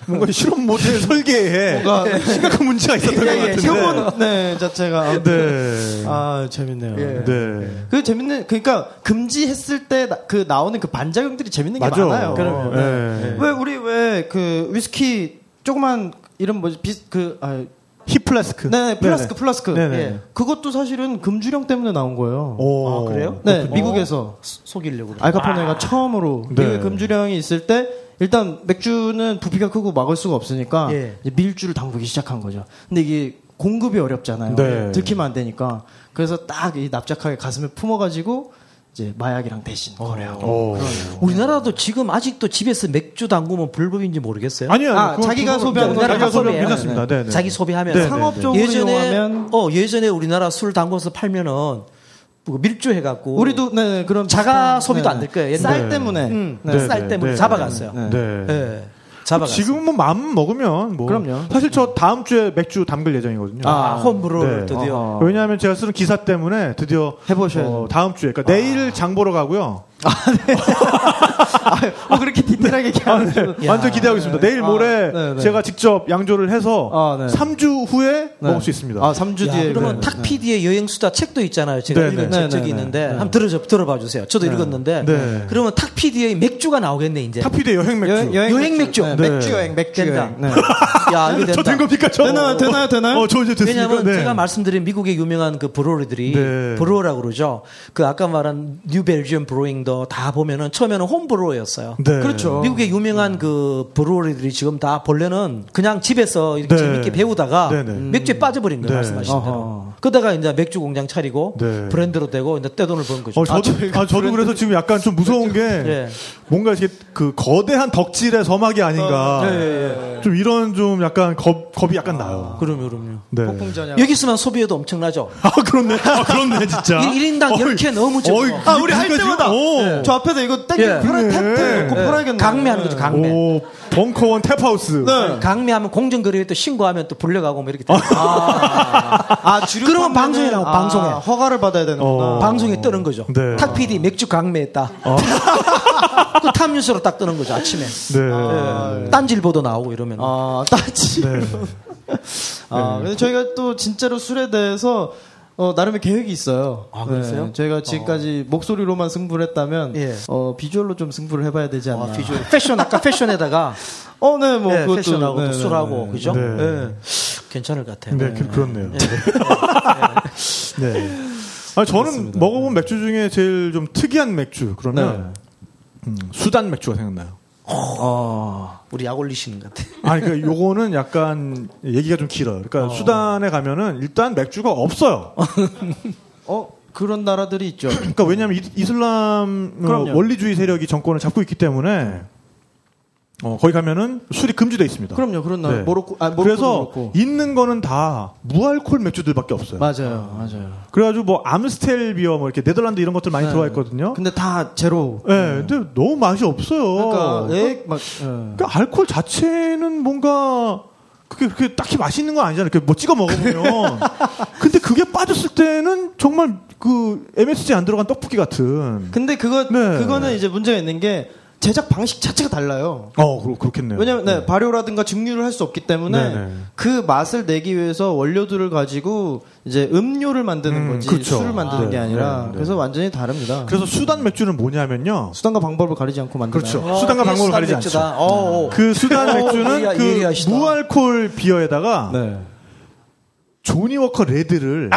뭔가 실험 모델 설계에 뭔가- 심각한 문제가 있었던 것 예, 예, 같은데. 표본 네 자체가 네. 아 재밌네요. 네. 그 재밌는 그러니까 금지했을 때 그 나오는 그 반작용들이 재밌는 게 맞아. 많아요. 그럼요. 네. 왜 우리 왜 그 위스키 조그만 이름 뭐지 비그 아, hip flask. 네, 플라스크 플라스크. 네네. 예. 그것도 사실은 금주령 때문에 나온 거예요. 오. 아, 그래요? 네, 미국에서 속이려고. 그래. 알카포네가 처음으로 네. 미국에 금주령이 있을 때 일단 맥주는 부피가 크고 막을 수가 없으니까 예. 이제 밀주를 담그기 시작한 거죠. 근데 이게 공급이 어렵잖아요. 네. 들키면 안 되니까. 그래서 딱 이 납작하게 가슴에 품어가지고 이제 마약이랑 대신 거래하고. 오. 우리나라도 지금 아직도 집에서 맥주 담그면 불법인지 모르겠어요. 아니요. 아, 자기가 소비하는 자기가 소비하면. 괜찮습니다. 네, 네. 자기 소비하면 네, 네, 상업적으로 예전에 이용하면 어 예전에 우리나라 술 담궈서 팔면은 뭐 밀주해갖고 우리도 네 그런 자가 소비도 네. 안될 거예요. 쌀 옛날에. 때문에 음, 네. 쌀 네, 때문에 네, 잡아갔어요. 네. 잡아갔어요. 지금은 뭐 마음 먹으면 뭐 그럼요. 사실 저 다음 주에 맥주 담글 예정이거든요. 아, 홈브로를 네. 드디어. 왜냐하면 제가 쓰는 기사 때문에 드디어 해보셔야 어. 다음 주에 그러니까 내일 장 보러 가고요. (laughs) 뭐 그렇게 디테일하게 얘기하는 완전 기대하고 있습니다. 내일 아, 모레 네, 네. 제가 직접 양조를 해서 아, 네. 3주 후에 먹을 수 있습니다. 아, 3주 야, 뒤에 그러면 네. 탁 PD의 여행 수다 책도 있잖아요. 제가 네, 읽은 네. 책 네, 적이 네, 있는데 네. 한번 들어 들어봐 주세요. 저도 읽었는데 네. 그러면 탁 PD의 맥주가 나오겠네 이제. 탁 PD 여행 맥주. 여행, 여행, 여행 맥주. 네, 네. 맥주 여행, 맥주 된다. 여행. 네. 야, 이거 (laughs) 된다. 저된 겁니까? 저? 되나요, 되나요, 되나요? 어, 저 이제 됐습니까? 왜냐하면 네. 제가 말씀드린 미국의 유명한 그 brewery들이 네. brew라고 그러죠. 그 아까 말한 New Belgium Brewing도 다 보면은 처음에는 home brew였어요. 네. 그렇죠. 미국의 유명한 그 brewery들이 지금 다 본래는 그냥 집에서 이렇게 네. 재밌게 배우다가 네, 네. 맥주에 빠져버린 거예요. 네. 말씀하신 대로. 어허. 그러다가 이제 맥주 공장 차리고 네. 브랜드로 되고 이제 떼돈을 버는 거죠. 어, 저도, 아, 저도 그래서 지금 약간 좀 무서운 게 예. 뭔가 이렇게 그 거대한 덕질의 서막이 아닌가. 좀 이런 좀 약간 겁, 겁이 약간 나요. 그럼요, 그럼요. 네. 폭풍전야. 여기 있으면 소비에도 엄청나죠. (laughs) 아, 그렇네. 아, 그렇네, 진짜. 1, 인당 어이, 10개 너무 적어. 어이, 아, 우리 할 때마다 어. 저 앞에서 이거 땡겨 예. 팔아. tap 놓고 예. 팔아야겠네. 강매하는 거죠, 강매. 오, 벙커원 taphouse. 네. 강매하면 공정거래에 또 신고하면 또 불려가고 뭐 이렇게 돼. 아, 주류 그러면 방송에 나와, 아, 방송에. 허가를 받아야 되는구나. 어. 방송에 뜨는 거죠. 네. 탁 PD 맥주 강매했다. (laughs) 그 탑뉴스로 딱 뜨는 거죠 아침에. 네. 예. 딴질보도 나오고 이러면. 아, 따지. 네. 아, 근데 저희가 또 진짜로 술에 대해서 어, 나름의 계획이 있어요. 아, 그랬어요? 네, 저희가 지금까지 목소리로만 승부를 했다면 예. 어, 비주얼로 좀 승부를 해봐야 되지 않나. 아, 비주얼. 패션 아까 패션에다가 어, 네, 뭐 예, 그것도 패션하고 네, 또 네, 술하고 네. 그죠? 네. 예. 괜찮을 것 같아요. 네, 그, 그렇네요. 네. 아, 저는 먹어본 맥주 중에 제일 좀 특이한 맥주, 그러면, 음, 수단 맥주가 생각나요. 어, 우리 약 올리시는 것 같아. 아니, 그러니까 요거는 약간 얘기가 좀 길어요. 그러니까 수단에 가면은 일단 맥주가 없어요. 어, 그런 나라들이 있죠. 그러니까 왜냐하면 이- 이슬람 어, 그럼요. 원리주의 세력이 정권을 잡고 있기 때문에 어, 거기 가면은 술이 금지돼 있습니다. 그럼요, 그런 나라. 네. 모로코, 아, 그래서 그렇고. 있는 거는 다 무알콜 맥주들밖에 없어요. 맞아요, 맞아요. 그래가지고 뭐 암스텔 비어 뭐 이렇게 네덜란드 이런 것들 많이 네. 들어와 있거든요. 근데 다 제로. 네, 근데 너무 맛이 없어요. 그러니까, 그러니까, 예, 막, 예. 그러니까 알코올 자체는 뭔가 그게 그렇게 딱히 맛있는 건 아니잖아요. 이렇게 뭐 찍어 먹으면. (laughs) 근데 그게 빠졌을 때는 정말 그 MSG 안 들어간 떡볶이 같은. 근데 그거, 네. 그거는 이제 문제가 있는 게 제작 방식 자체가 달라요. 어, 그렇, 그렇겠네요. 왜냐면 네, 발효라든가 증류를 할 수 없기 때문에 네, 네. 그 맛을 내기 위해서 원료들을 가지고 이제 음료를 만드는 음, 거지 그렇죠. 술을 만드는 아, 게 네, 아니라 네, 네. 그래서 완전히 다릅니다. 그래서 수단 맥주는 뭐냐면요. 수단과 방법을 가리지 않고 만드나요? 그렇죠. 수단과 방법을 가리지 않죠. 어, 어. 그 수단 (laughs) 어, 맥주는 그. 무알콜 beer에다가 네. 조니워커 레드를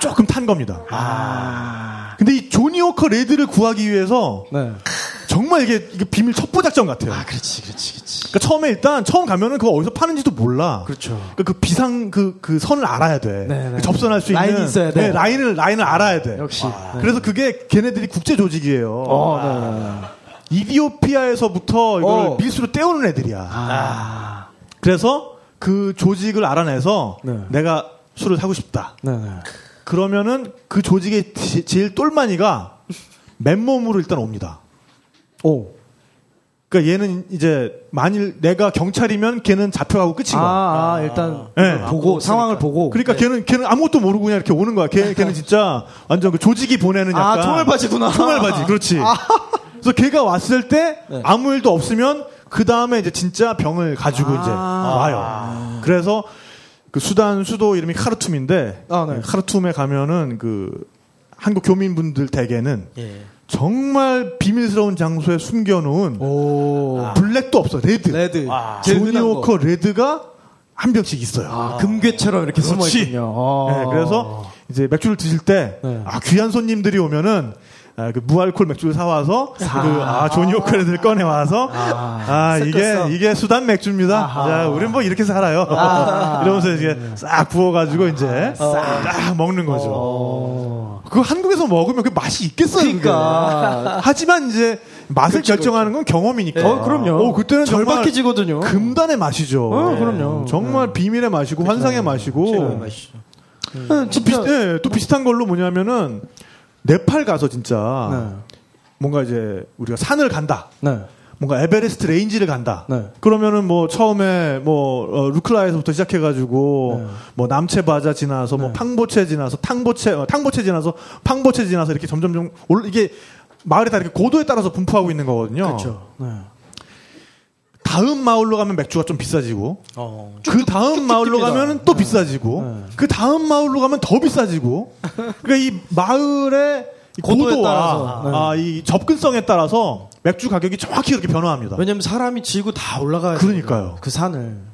조금 탄 겁니다. 아. 근데 이 조니워커 레드를 구하기 위해서 네. 정말 이게, 이게 비밀 첩보 작전 같아요. 아, 그렇지, 그렇지, 그렇지. 그러니까 처음에 일단 처음 가면은 그거 어디서 파는지도 몰라. 그렇죠. 그러니까 그 비상 그, 그 선을 알아야 돼. 네, 네. 그 접선할 수 있는 라인이 있어야 돼. 네, 라인을 라인을 알아야 돼. 역시. 네. 그래서 그게 걔네들이 국제 조직이에요. 어, 네, 네, 네. 이디오피아에서부터 이걸 어. 밀수로 떼오는 애들이야. 아. 그래서 그 조직을 알아내서 네. 내가 술을 사고 싶다. 네, 네. 그러면은 그 조직의 지- 제일 똘마니가 맨몸으로 일단 옵니다. 오. 그러니까 얘는 이제 만일 내가 경찰이면 걔는 잡혀가고 끝인 거야. 아, 아, 일단 네. 보고 상황을 보고. 그러니까 걔는 걔는 아무것도 모르고 그냥 이렇게 오는 거야. 걔 걔는 (laughs) 진짜 완전 그 조직이 보내는 아, 약간 총알바지구나. 총알바지. 그렇지. 그래서 걔가 왔을 때 네. 아무 일도 없으면 그 다음에 이제 진짜 병을 가지고 아. 이제 와요. 그래서 그 수단 수도 이름이 카르툼인데 아, 네. 카르툼에 가면은 그 한국 교민분들 댁에는 예. 정말 비밀스러운 장소에 숨겨놓은 오. 블랙도 없어 레드. 레드. 흔한 거. 조니 워커 레드가 한 병씩 있어요. 아, 금괴처럼 이렇게 숨어. 있군요. 아. 네, 그래서 이제 맥주를 드실 때, 네. 아, 귀한 손님들이 오면은, 아, 그 무알콜 맥주를 사와서, 그, 아, 조니 오크를 꺼내 와서, 아, 이게, 이게 수단 맥주입니다. 자, 우린 뭐 이렇게 살아요. (laughs) 이러면서 이제 싹 부어가지고 이제, 싹 먹는 거죠. 어. 그거 한국에서 먹으면 그 맛이 있겠어요. 그러니까. 하지만 이제, 맛을 그렇죠, 결정하는 건 경험이니까. 어, 그럼요. 어, 그때는 절박해지거든요. 금단의 맛이죠. 어, 그럼요. 정말 비밀의 맛이고 환상의 맛이고. 네, 또, 진짜. 비슷, 예, 또 비슷한 걸로 뭐냐면은 네팔 가서 진짜 네. 뭔가 이제 우리가 산을 간다. 네. 뭔가 에베레스트 range를 간다. 네. 그러면은 뭐 처음에 뭐 어, 루클라에서부터 시작해가지고 네. 뭐 남체바자 지나서 뭐 네. 팡보체 지나서 탕보체 어, 탕보체 지나서 팡보체 지나서 이렇게 점점점 올 이게 마을에 다 이렇게 고도에 따라서 분포하고 있는 거거든요. 그렇죠. 네. 다음 마을로 가면 맥주가 좀 비싸지고 어. 그 다음 마을로. 가면은 또 비싸지고 네. 그 다음 마을로 가면 더 비싸지고 그러니까 이 마을의 고도와 따라서. 네. 아, 이 접근성에 따라서 맥주 가격이 정확히 그렇게 변화합니다. 왜냐면 사람이 지고 다 올라가야 그러니까요. 그 산을.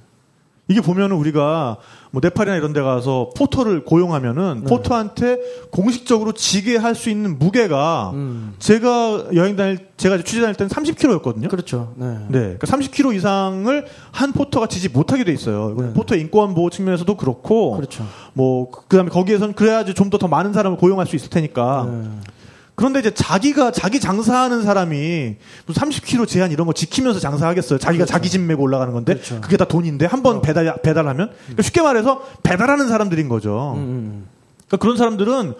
이게 보면은 우리가 뭐 네팔이나 이런 데 가서 포터를 고용하면은 네. 포터한테 공식적으로 지게 할 수 있는 무게가 음. 제가 여행 다닐 제가 취재 다닐 때는 30kg였거든요. 그렇죠. 네. 네. 그러니까 30kg 이상을 한 포터가 지지 못하게 돼 있어요. 네. 포터 인권 보호 측면에서도 그렇고 그렇죠. 뭐 그다음에 거기에선 그래야지 좀 더 더 많은 사람을 고용할 수 있을 테니까. 네. 그런데 이제 자기가 자기 장사하는 사람이 무슨 30kg 제한 이런 거 지키면서 장사하겠어요. 자기가 자기 집 메고 올라가는 건데 그렇죠. 그게 다 돈인데 한번 배달 배달하면 그러니까 쉽게 말해서 배달하는 사람들인 거죠. 음, 음. 그러니까 그런 사람들은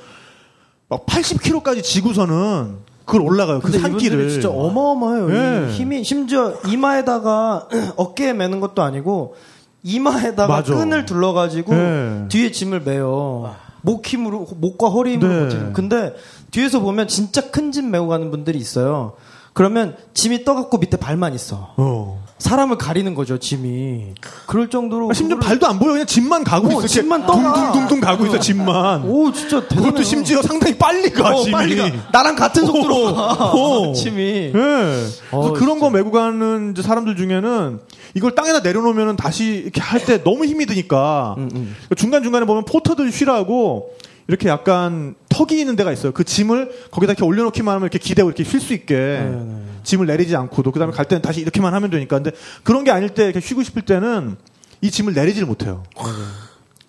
막 80kg까지 지고서는 그걸 올라가요. 그 산길을 진짜 어마어마해요. 이 예. 힘이 심지어 이마에다가 (clears throat) 어깨에 매는 것도 아니고 이마에다가 맞아. 끈을 둘러가지고 예. 뒤에 짐을 매요. 목 힘으로 목과 허리 힘으로 네. 버티는. 근데 뒤에서 보면 진짜 큰 짐 메고 가는 분들이 있어요. 그러면 짐이 떠갖고 밑에 발만 있어. 어. 사람을 가리는 거죠, 짐이. 그럴 정도로. 아, 심지어 그거를- 발도 안 보여. 그냥 짐만 가고 어, 있어. 짐만 떠가. 둥둥둥둥 가고 있어. 짐만. 오, 진짜 대단해요. 그것도 심지어 상당히 빨리 가. 어, 짐이. 빨리 가. 나랑 같은 속도로 가. 어. (laughs) 짐이. 예. 그래서 어, 그런 거 메고 가는 사람들 중에는 이걸 땅에다 내려놓으면 다시 이렇게 할 때 너무 힘이 드니까 음, 음. 중간 중간에 보면 포터들 쉬라고 이렇게 약간 턱이 있는 데가 있어요. 그 짐을 거기다 이렇게 올려놓기만 하면 이렇게 기대고 이렇게 쉴 수 있게 네. 짐을 내리지 않고도 그다음에 갈 때는 다시 이렇게만 하면 되니까. 근데 그런 게 아닐 때 이렇게 쉬고 싶을 때는 이 짐을 내리지를 못해요.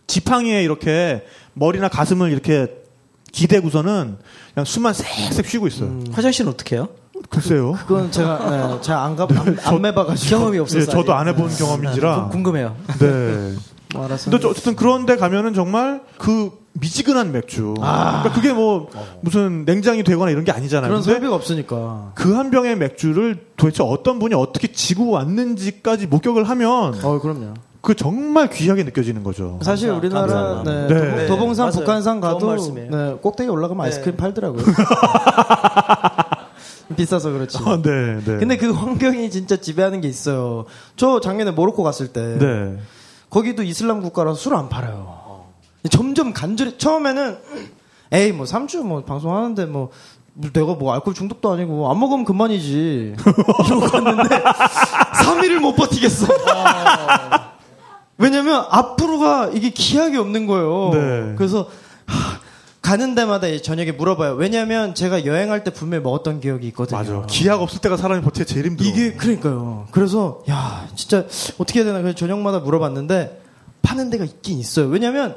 지팡이에 이렇게 머리나 가슴을 이렇게 기대고서는 그냥 숨만 쌕쌕 쉬고 있어요. 음. 화장실은 어떻게 해요? 글쎄요. 그건 제가 네, 제가 안 가, 안, 안 매봐가지고 경험이 없어서. 예, 저도 안. 해본 경험인지라. 궁금해요. 네. 뭐 알았어. 근데 어쨌든 그런데 가면은 정말 그 미지근한 맥주. 그러니까 그게 뭐 무슨 냉장이 되거나 이런 게 아니잖아요. 그런 설비가 없으니까. 그 한 병의 맥주를 도대체 어떤 분이 어떻게 지고 왔는지까지 목격을 하면 어, 그럼요. 그 정말 귀하게 느껴지는 거죠. 사실 우리나라 감사합니다. 네, 네. 도봉- 도봉산 맞아요. 북한산 가도. 네, 꼭대기 올라가면 아이스크림 팔더라고요. (laughs) 비싸서 그렇지. 아, 네, 네. 근데 그 환경이 진짜 지배하는 게 있어요. 저 작년에 모로코 갔을 때 네. 거기도 이슬람 국가라서 술 안 팔아요. 점점 간절히 처음에는 에이 뭐 3주 뭐 방송하는데 뭐 내가 뭐 알코올 중독도 아니고 안 먹으면 그만이지 (laughs) 이러고 갔는데 3일을 못 버티겠어. 왜냐면 앞으로가 이게 기약이 없는 거예요. 네. 그래서 하, 가는 데마다 이 저녁에 물어봐요. 왜냐면 제가 여행할 때 분명히 먹었던 기억이 있거든요. 맞아. 기약 없을 때가 사람이 버티기 제일 힘들어. 이게 그러니까요. 그래서 야 진짜 어떻게 해야 되나 그래서 저녁마다 물어봤는데 파는 데가 있긴 있어요. 왜냐면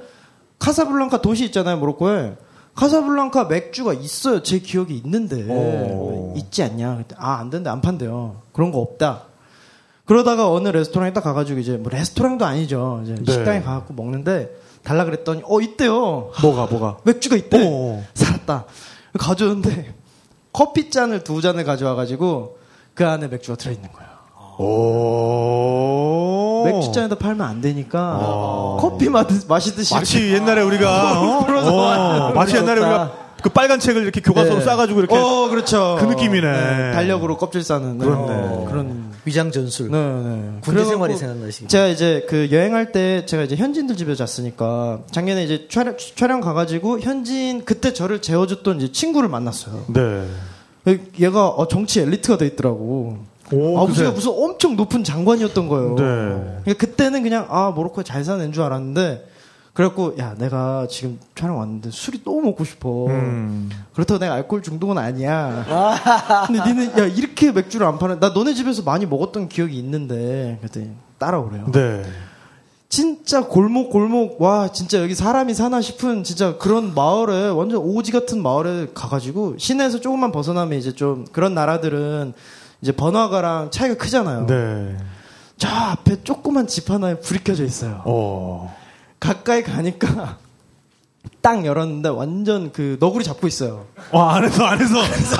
카사블랑카 도시 있잖아요 모로코에 카사블랑카 맥주가 있어요. 제 기억이 있는데 어. 있지 않냐? 그때 아안 된대 안 판대요. 그런 거 없다. 그러다가 어느 레스토랑에 딱 가가지고 이제 뭐 레스토랑도 아니죠. 이제 네. 식당에 가갖고 먹는데 달라 그랬더니 어 있대요. 뭐가 뭐가. (laughs) 맥주가 있대. 어. 살았다. 가져오는데 (laughs) 커피 잔을 두 잔을 가져와가지고 그 안에 맥주가 들어있는 거예요. 오. 맥주 잔에다 팔면 안 되니까 어. 커피 마, 마시듯이 마치 옛날에 우리가 어? 풀어서 어, 마치 옛날에. 우리가 그 빨간 책을 이렇게 교과서로 네. 싸가지고 이렇게 어 그렇죠. 그 느낌이네. 달력으로 껍질 싸는 네. 그렇네. 어, 그런 위장 전술. 네, 네. 군대 생활이 생각나시겠네요. 제가 이제 그 여행할 때 제가 이제 현지인들 집에 잤으니까 작년에 이제 촬영, 촬영 가가지고 현지인 그때 저를 재워줬던 이제 친구를 만났어요. 네. 얘가 어, 정치 엘리트가 돼 있더라고. 오, 아버지가 그새- 무슨 엄청 높은 장관이었던 거예요. 네. 그러니까 그때는 그냥 아 모로코에 잘 사는 줄 알았는데 그래갖고 야 내가 지금 촬영 왔는데 술이 너무 먹고 싶어. 음. 그렇다고 내가 알코올 중독은 아니야. 근데 니는 야 이렇게 맥주를 안 파는 나 너네 집에서 많이 먹었던 기억이 있는데 그랬더니 따라오래요. 네. 진짜 골목 골목 와 진짜 여기 사람이 사나 싶은 진짜 그런 마을에 완전 오지 같은 마을에 가가지고 시내에서 조금만 벗어나면 이제 좀 그런 나라들은 이제 번화가랑 차이가 크잖아요. 네. 저 앞에 조그만 집 하나에 불이 켜져 있어요. 어. 가까이 가니까 딱 열었는데 완전 그 너구리 잡고 있어요. 어, 안에서, 안에서,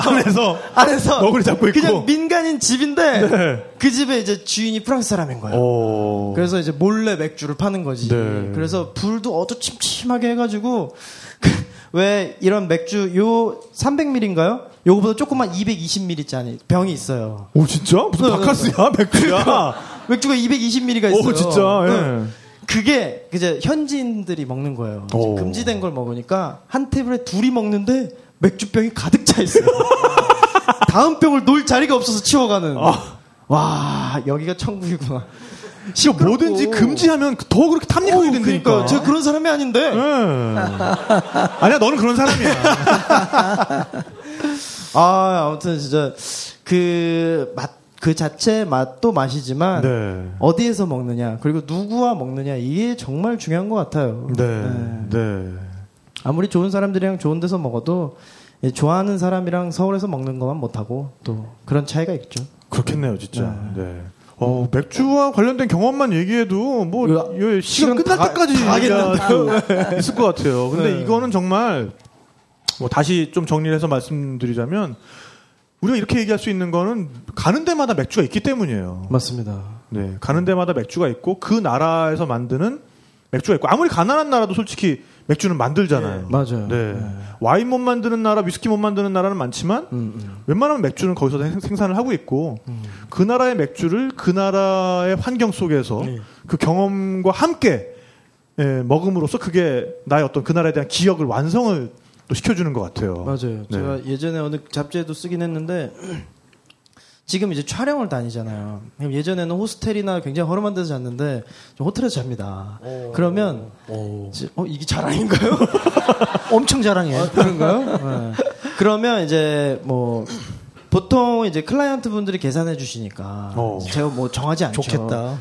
안에서. 안에서 너구리 잡고 있고. 그냥 민간인 집인데 네. 그 집에 이제 주인이 프랑스 사람인 거예요. 오. 그래서 이제 몰래 맥주를 파는 거지. 네. 그래서 불도 어두침침하게 해가지고 그 왜 이런 맥주 요 300ml인가요? 요거보다 조금만 220ml짜리 병이 있어요. 오, 진짜? 무슨 네, 바카스야? 맥주야? 맥주가 220ml가 있어요. 오, 진짜, 예. 네. 그게 이제 현지인들이 먹는 거예요. 금지된 걸 먹으니까 한 테이블에 둘이 먹는데 맥주병이 가득 차 있어요. (laughs) 다음 병을 놓을 자리가 없어서 치워가는. 아. 와 여기가 천국이구나. 이거 뭐든지 금지하면 더 그렇게 탐닉하게 된다니까. 그러니까 제가 그런 사람이 아닌데. 예. 아니야, 너는 그런 사람이야. (laughs) 아 아무튼 진짜 그 맛 그 자체 맛도 맛이지만 네. 어디에서 먹느냐 그리고 누구와 먹느냐 이게 정말 중요한 것 같아요. 네. 네. 아무리 좋은 사람들이랑 좋은 데서 먹어도 예, 좋아하는 사람이랑 서울에서 먹는 것만 못하고 또 그런 차이가 있죠. 그렇겠네요, 진짜. 네. 어, 맥주와 관련된 경험만 얘기해도 뭐 시간 끝날 다- 때까지 다 (laughs) 있을 것 같아요. 근데 네. 이거는 정말 뭐 다시 좀 정리를 해서 말씀드리자면 우리가 이렇게 얘기할 수 있는 거는 가는 데마다 맥주가 있기 때문이에요. 맞습니다. 네, 가는 데마다 맥주가 있고 그 나라에서 만드는 맥주가 있고 아무리 가난한 나라도 솔직히 맥주는 만들잖아요. 맞아요. 네. 와인 못 만드는 나라, 위스키 못 만드는 나라는 많지만 음, 웬만하면 맥주는 거기서 생- 생산을 하고 있고 그 나라의 맥주를 그 나라의 환경 속에서 네. 그 경험과 함께 예, 먹음으로써 그게 나의 어떤 그 나라에 대한 기억을 완성을 또 시켜주는 것 같아요. 맞아요. 네. 제가 예전에 어느 잡지에도 쓰긴 했는데 지금 이제 촬영을 다니잖아요. 예전에는 호스텔이나 굉장히 허름한 데서 잤는데 좀 호텔에서 잡니다. 그러면 이제, 어 이게 자랑인가요? (laughs) 엄청 자랑해. 아, 그런가요? 네. 그러면 이제 뭐 보통 이제 클라이언트 분들이 계산해 주시니까 어. 제가 뭐 정하지 않죠. 좋겠다.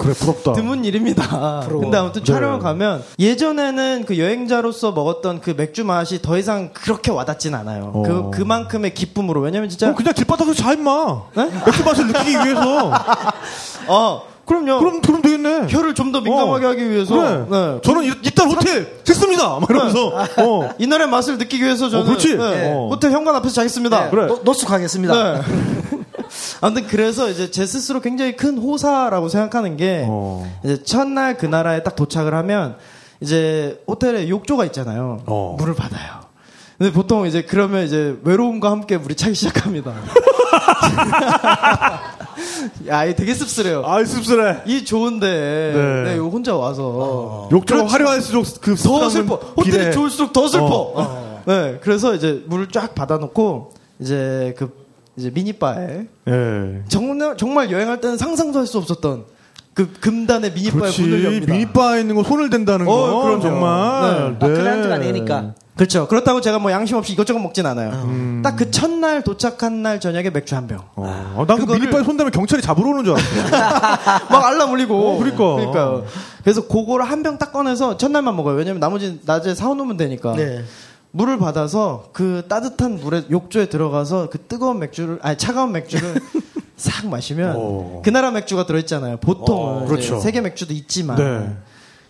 그래 부럽다. 드문 일입니다. 근데 아무튼 촬영을 네. 가면 예전에는 그 여행자로서 먹었던 그 맥주 맛이 더 이상 그렇게 와닿진 않아요. 어. 그 그만큼의 기쁨으로 왜냐면 진짜 어, 그냥 길바닥에서 자 임마. 네? 맥주 맛을 느끼기 위해서. (laughs) 어 그럼요. 그럼 그럼 되겠네. 혀를 좀 더 민감하게 어. 하기 위해서 그래. 네. 저는 이, 이딴 호텔 했습니다. 막 이러면서. 어. (laughs) 이 나라의 맛을 느끼기 위해서 저는 어, 그렇지. 네. 어. 호텔 현관 앞에서 자겠습니다. 그래. 노, 노숙하겠습니다. (laughs) 네. 아무튼 그래서 이제 제 스스로 굉장히 큰 호사라고 생각하는 게 어. 이제 첫날 그 나라에 딱 도착을 하면 이제 호텔에 욕조가 있잖아요. 어. 물을 받아요. 근데 보통 이제 그러면 이제 외로움과 함께 물이 차기 시작합니다. (laughs) 야, 이 되게 씁쓸해요. 아 씁쓸해. 이 좋은데 네. 네, 이거 혼자 와서 욕조가 그렇지. 화려할수록 그 더 슬퍼. 호텔이 비례해. 좋을수록 더 슬퍼. 어. 네, 그래서 이제 물을 쫙 받아놓고 이제 그 이제 미니바에 예. 정말 정말 여행할 때는 상상도 할 수 없었던 그 금단의 미니바에 그렇지. 문을 엽니다. 미니바에 있는 거 손을 댄다는 거. 어, 그럼요. 정말. 네. 아, 클라이언트가 내니까. 그렇죠. 그렇다고 제가 뭐 양심 없이 이것저것 먹진 않아요. 음. 딱그 첫날 도착한 날 저녁에 맥주 한 병. 어, 난그 그거를- 미니바에 손 대면 경찰이 잡으러 오는 줄 알았어. (laughs) 막 알람 울리고. 어, 그러니까. 그러니까요. 그래서 그거를 한 병 딱 꺼내서 첫날만 먹어요. 왜냐면 나머지 낮에 사오놓으면 되니까. 네. 물을 받아서 그 따뜻한 물에 욕조에 들어가서 그 뜨거운 맥주를 아니 차가운 맥주를 (laughs) 싹 마시면 어. 그 나라 맥주가 들어있잖아요. 보통은 어, 그렇죠. 세계 맥주도 있지만 네.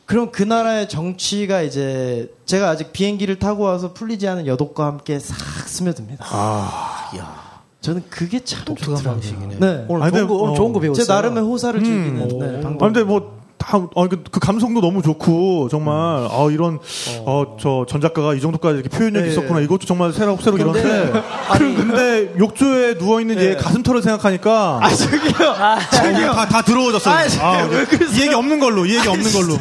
그럼 그 나라의 정치가 이제 제가 아직 비행기를 타고 와서 풀리지 않은 여독과 함께 싹 스며듭니다. 아. 저는 그게 참 독특한 좋더라고요. 방식이네. 네. 오늘 아니, 좋은 근데, 거, 오늘 어. 좋은 거 배웠어요. 제 나름의 호사를 음. 즐기는 네, 아, 방법. 근데 뭐, 다, 어, 그, 그 감성도 너무 좋고, 정말, 아, 이런, 어, 저, 전 작가가 이 정도까지 이렇게 표현력이 네. 있었구나. 이것도 정말 새록, 새록 근데- 이런데. 아니- 근데 욕조에 누워있는 얘 가슴털을 생각하니까. 아 저기요. 저기요. 다, 다 들어오졌어요. 아, 저기 왜 그러세요? 이 얘기 없는 걸로, 이 얘기 없는 걸로.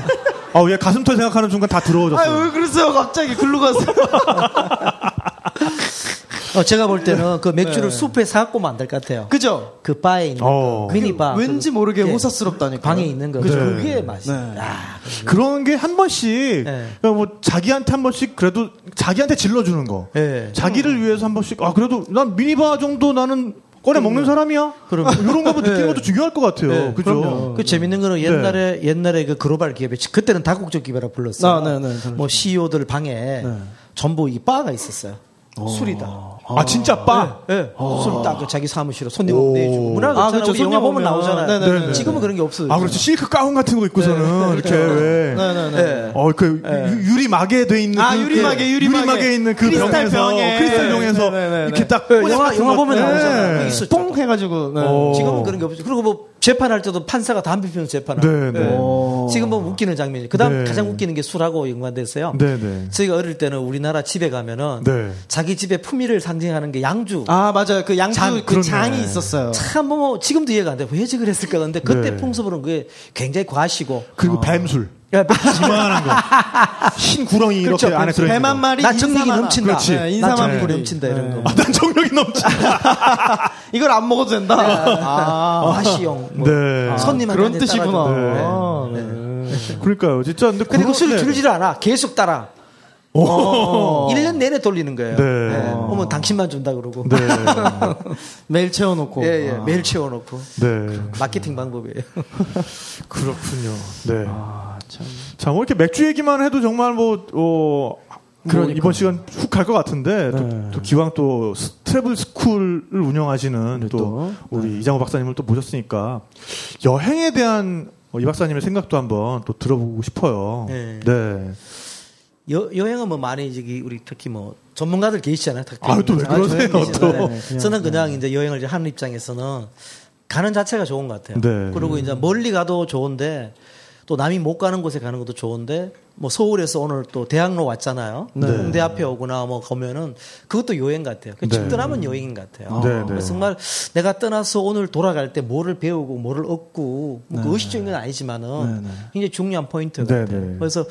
아, 얘 가슴털 생각하는 순간 다 들어오졌어요. 아왜 그러세요? 갑자기 글로 가서. (laughs) 어, 제가 볼 때는 그 맥주를 네. 숲에 사갖고 될것 같아요. 그죠? 그 바에 있는 어. 거. 미니바. 왠지 그- 모르게 예. 호사스럽다니까. 방에 있는 거. 그죠. 그게 맛이. 네. 아, 그런 게 한 번씩, 네. 뭐, 자기한테 한 번씩, 그래도, 자기한테 질러주는 거. 예. 자기를 위해서 한 번씩, 아, 그래도, 난 미니바 정도 나는 꺼내 먹는 사람이야? 그럼. 이런 거 한번 느끼는 것도 중요할 것 같아요. 네, 그죠? 그 재밌는 거는 옛날에 옛날에 그 글로벌 기업에 그때는 다국적 기업이라 불렀어요. 아, 네, 네, 뭐 CEO들 방에 전부 이 바가 있었어요. 술이다. 아, 진짜 빠? 예. 술딱 자기 사무실에 손님 오면 내주고 문화 아. 그렇죠. 영화 보면. 나오잖아요. 네네네. 지금은 그런 게 없어요. 아, 그렇지. 실크 가운 같은 거 입고서는 이렇게 왜. 네네네. 예. 어, 그 유- 유리 막에 돼 있는 아, 그, 유리 막에, 유리 막에. 있는 그 크리스탈 병에서 병에. 크리스탈 병에서. 이렇게 딱그 영화 영화 거- 보면 네. 나오잖아요. 뽕 해가지고. 네. 어. 지금은 그런 게 없죠. 그리고 뭐 재판할 때도 판사가 담배 피우는 재판을. 네, 네. 지금 뭐 웃기는 장면이. 그다음 네. 가장 웃기는 게 술하고 연관돼서요. 네, 네. 저희가 어릴 때는 우리나라 집에 가면은 네. 자기 집의 품위를 상징하는 게 양주. 아, 맞아요. 그 양주 장, 그. 장이 있었어요. 참 뭐 지금도 이해가 안 돼. 왜 저걸 했을까 근데 그때 네. 풍습으로는 그게 굉장히 과시고. 그리고 뱀술. 야, 이만한 거. (laughs) 흰 구렁이 이렇게 그렇죠. 안에 들어 배 있는 만 거. 마리 나 정력이. 넘친다. 그렇지. 네, 넘친다 이런 거. 아, 난 정력이 넘치. (laughs) 이걸 안 먹어도 된다. 아, 과시용. 뭐. 네. 손님한테 그런 뜻이구나. 네. 아, 네. 그러니까요. 진짜 근데 그리고 그런- 술을 네. 줄이질 않아. 계속 따라. 어. (laughs) 1년 내내 돌리는 거예요. 네. 네. 어머, 당신만 준다 그러고. 네. 매일 채워놓고. 예, 예. 아. 매일 채워놓고. 네. 마케팅 방법이에요. 그렇군요. 네. 아, 참. 자, 뭐 이렇게 맥주 얘기만 해도 정말 뭐, 어, 뭐. 이번 시간 훅 갈 것 같은데 또, 네. 또 기왕 또 스- travel school을 운영하시는 또, 또. 우리 이장우 박사님을 또 모셨으니까 여행에 대한 어, 이 박사님의 생각도 한번 또 들어보고 싶어요. 네. 네. 여, 여행은 뭐 많이 저기 우리 특히 뭐 전문가들 계시잖아요. 특히. 아유, 또왜 그러세요, 계시잖아요. 또. 네. 네, 그냥, 저는 그냥 이제 여행을 하는 입장에서는 가는 자체가 좋은 것 같아요. 네. 그리고 이제 멀리 가도 좋은데 또 남이 못 가는 곳에 가는 것도 좋은데 뭐 서울에서 오늘 또 대학로 왔잖아요. 네. 홍대 앞에 오거나 뭐 가면은 그것도 여행 같아요. 그 네. 집 떠나면 여행인 것 같아요. 네, 네. 그래서 정말 내가 떠나서 오늘 돌아갈 때 뭐를 배우고 뭐를 얻고 뭐 네. 그 의식적인 건 아니지만은 네, 네. 굉장히 중요한 포인트 네, 같아요. 네. 그래서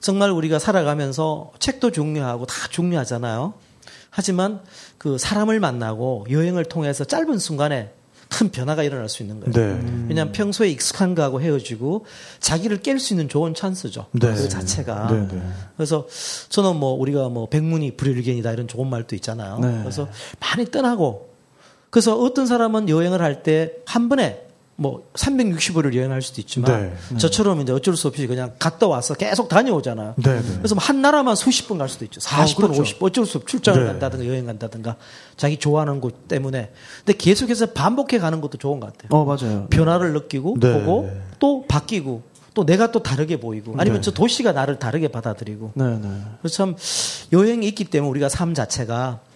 정말 우리가 살아가면서 책도 중요하고 다 중요하잖아요. 하지만 그 사람을 만나고 여행을 통해서 짧은 순간에 큰 변화가 일어날 수 있는 거예요. 네. 왜냐하면 평소에 익숙한 거하고 헤어지고 자기를 깰 수 있는 좋은 찬스죠. 네. 그 자체가. 네, 네. 그래서 저는 뭐 우리가 뭐 백문이 불여일견이다 이런 좋은 말도 있잖아요. 네. 그래서 많이 떠나고 그래서 어떤 사람은 여행을 할 때 한 번에 뭐 365일 여행할 수도 있지만 네. 저처럼 이제 어쩔 수 없이 그냥 갔다 와서 계속 다녀오잖아요. 네, 네. 그래서 뭐한 나라만 수십 번 갈 수도 있죠. 40번, 그렇죠. 50번 어쩔 수 없이 출장을 네. 간다든가 여행 간다든가 자기 좋아하는 곳 때문에. 근데 계속해서 반복해 가는 것도 좋은 것 같아요. 어, 맞아요. 변화를 느끼고 네. 보고 또 바뀌고 또 내가 또 다르게 보이고 아니면 네. 저 도시가 나를 다르게 받아들이고 네, 네. 그래서 참 여행이 있기 때문에 우리가 삶 자체가 음,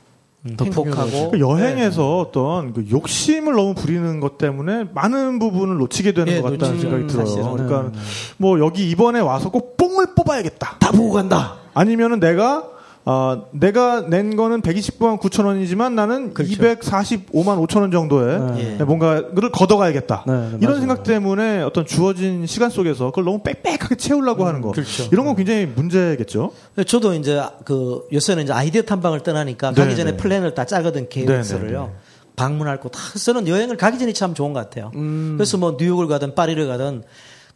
더 행복하고 그 여행에서 네. 어떤 그 욕심을 너무 부리는 것 때문에 많은 부분을 놓치게 되는 예, 것 같다는 생각이 들어요. 사실은. 그러니까 뭐 여기 이번에 와서 꼭 뽕을 뽑아야겠다. 다 보고 간다. 아니면은 내가 아 내가 낸 거는 129만 9천 원이지만 나는 그렇죠. 245만 5천 원 정도의 예. 뭔가를 걷어가야겠다. 네, 네, 이런 맞아요. 생각 때문에 어떤 주어진 시간 속에서 그걸 너무 빽빽하게 채우려고 하는 거. 그렇죠. 이런 건 굉장히 문제겠죠. 저도 이제 그 요새는 이제 아이디어 탐방을 떠나니까 네, 가기 전에 네. 플랜을 다 짜거든 계획서를요. 네, 네, 방문할 곳 다. 저는 여행을 가기 전이 참 좋은 것 같아요. 그래서 뭐 뉴욕을 가든 파리를 가든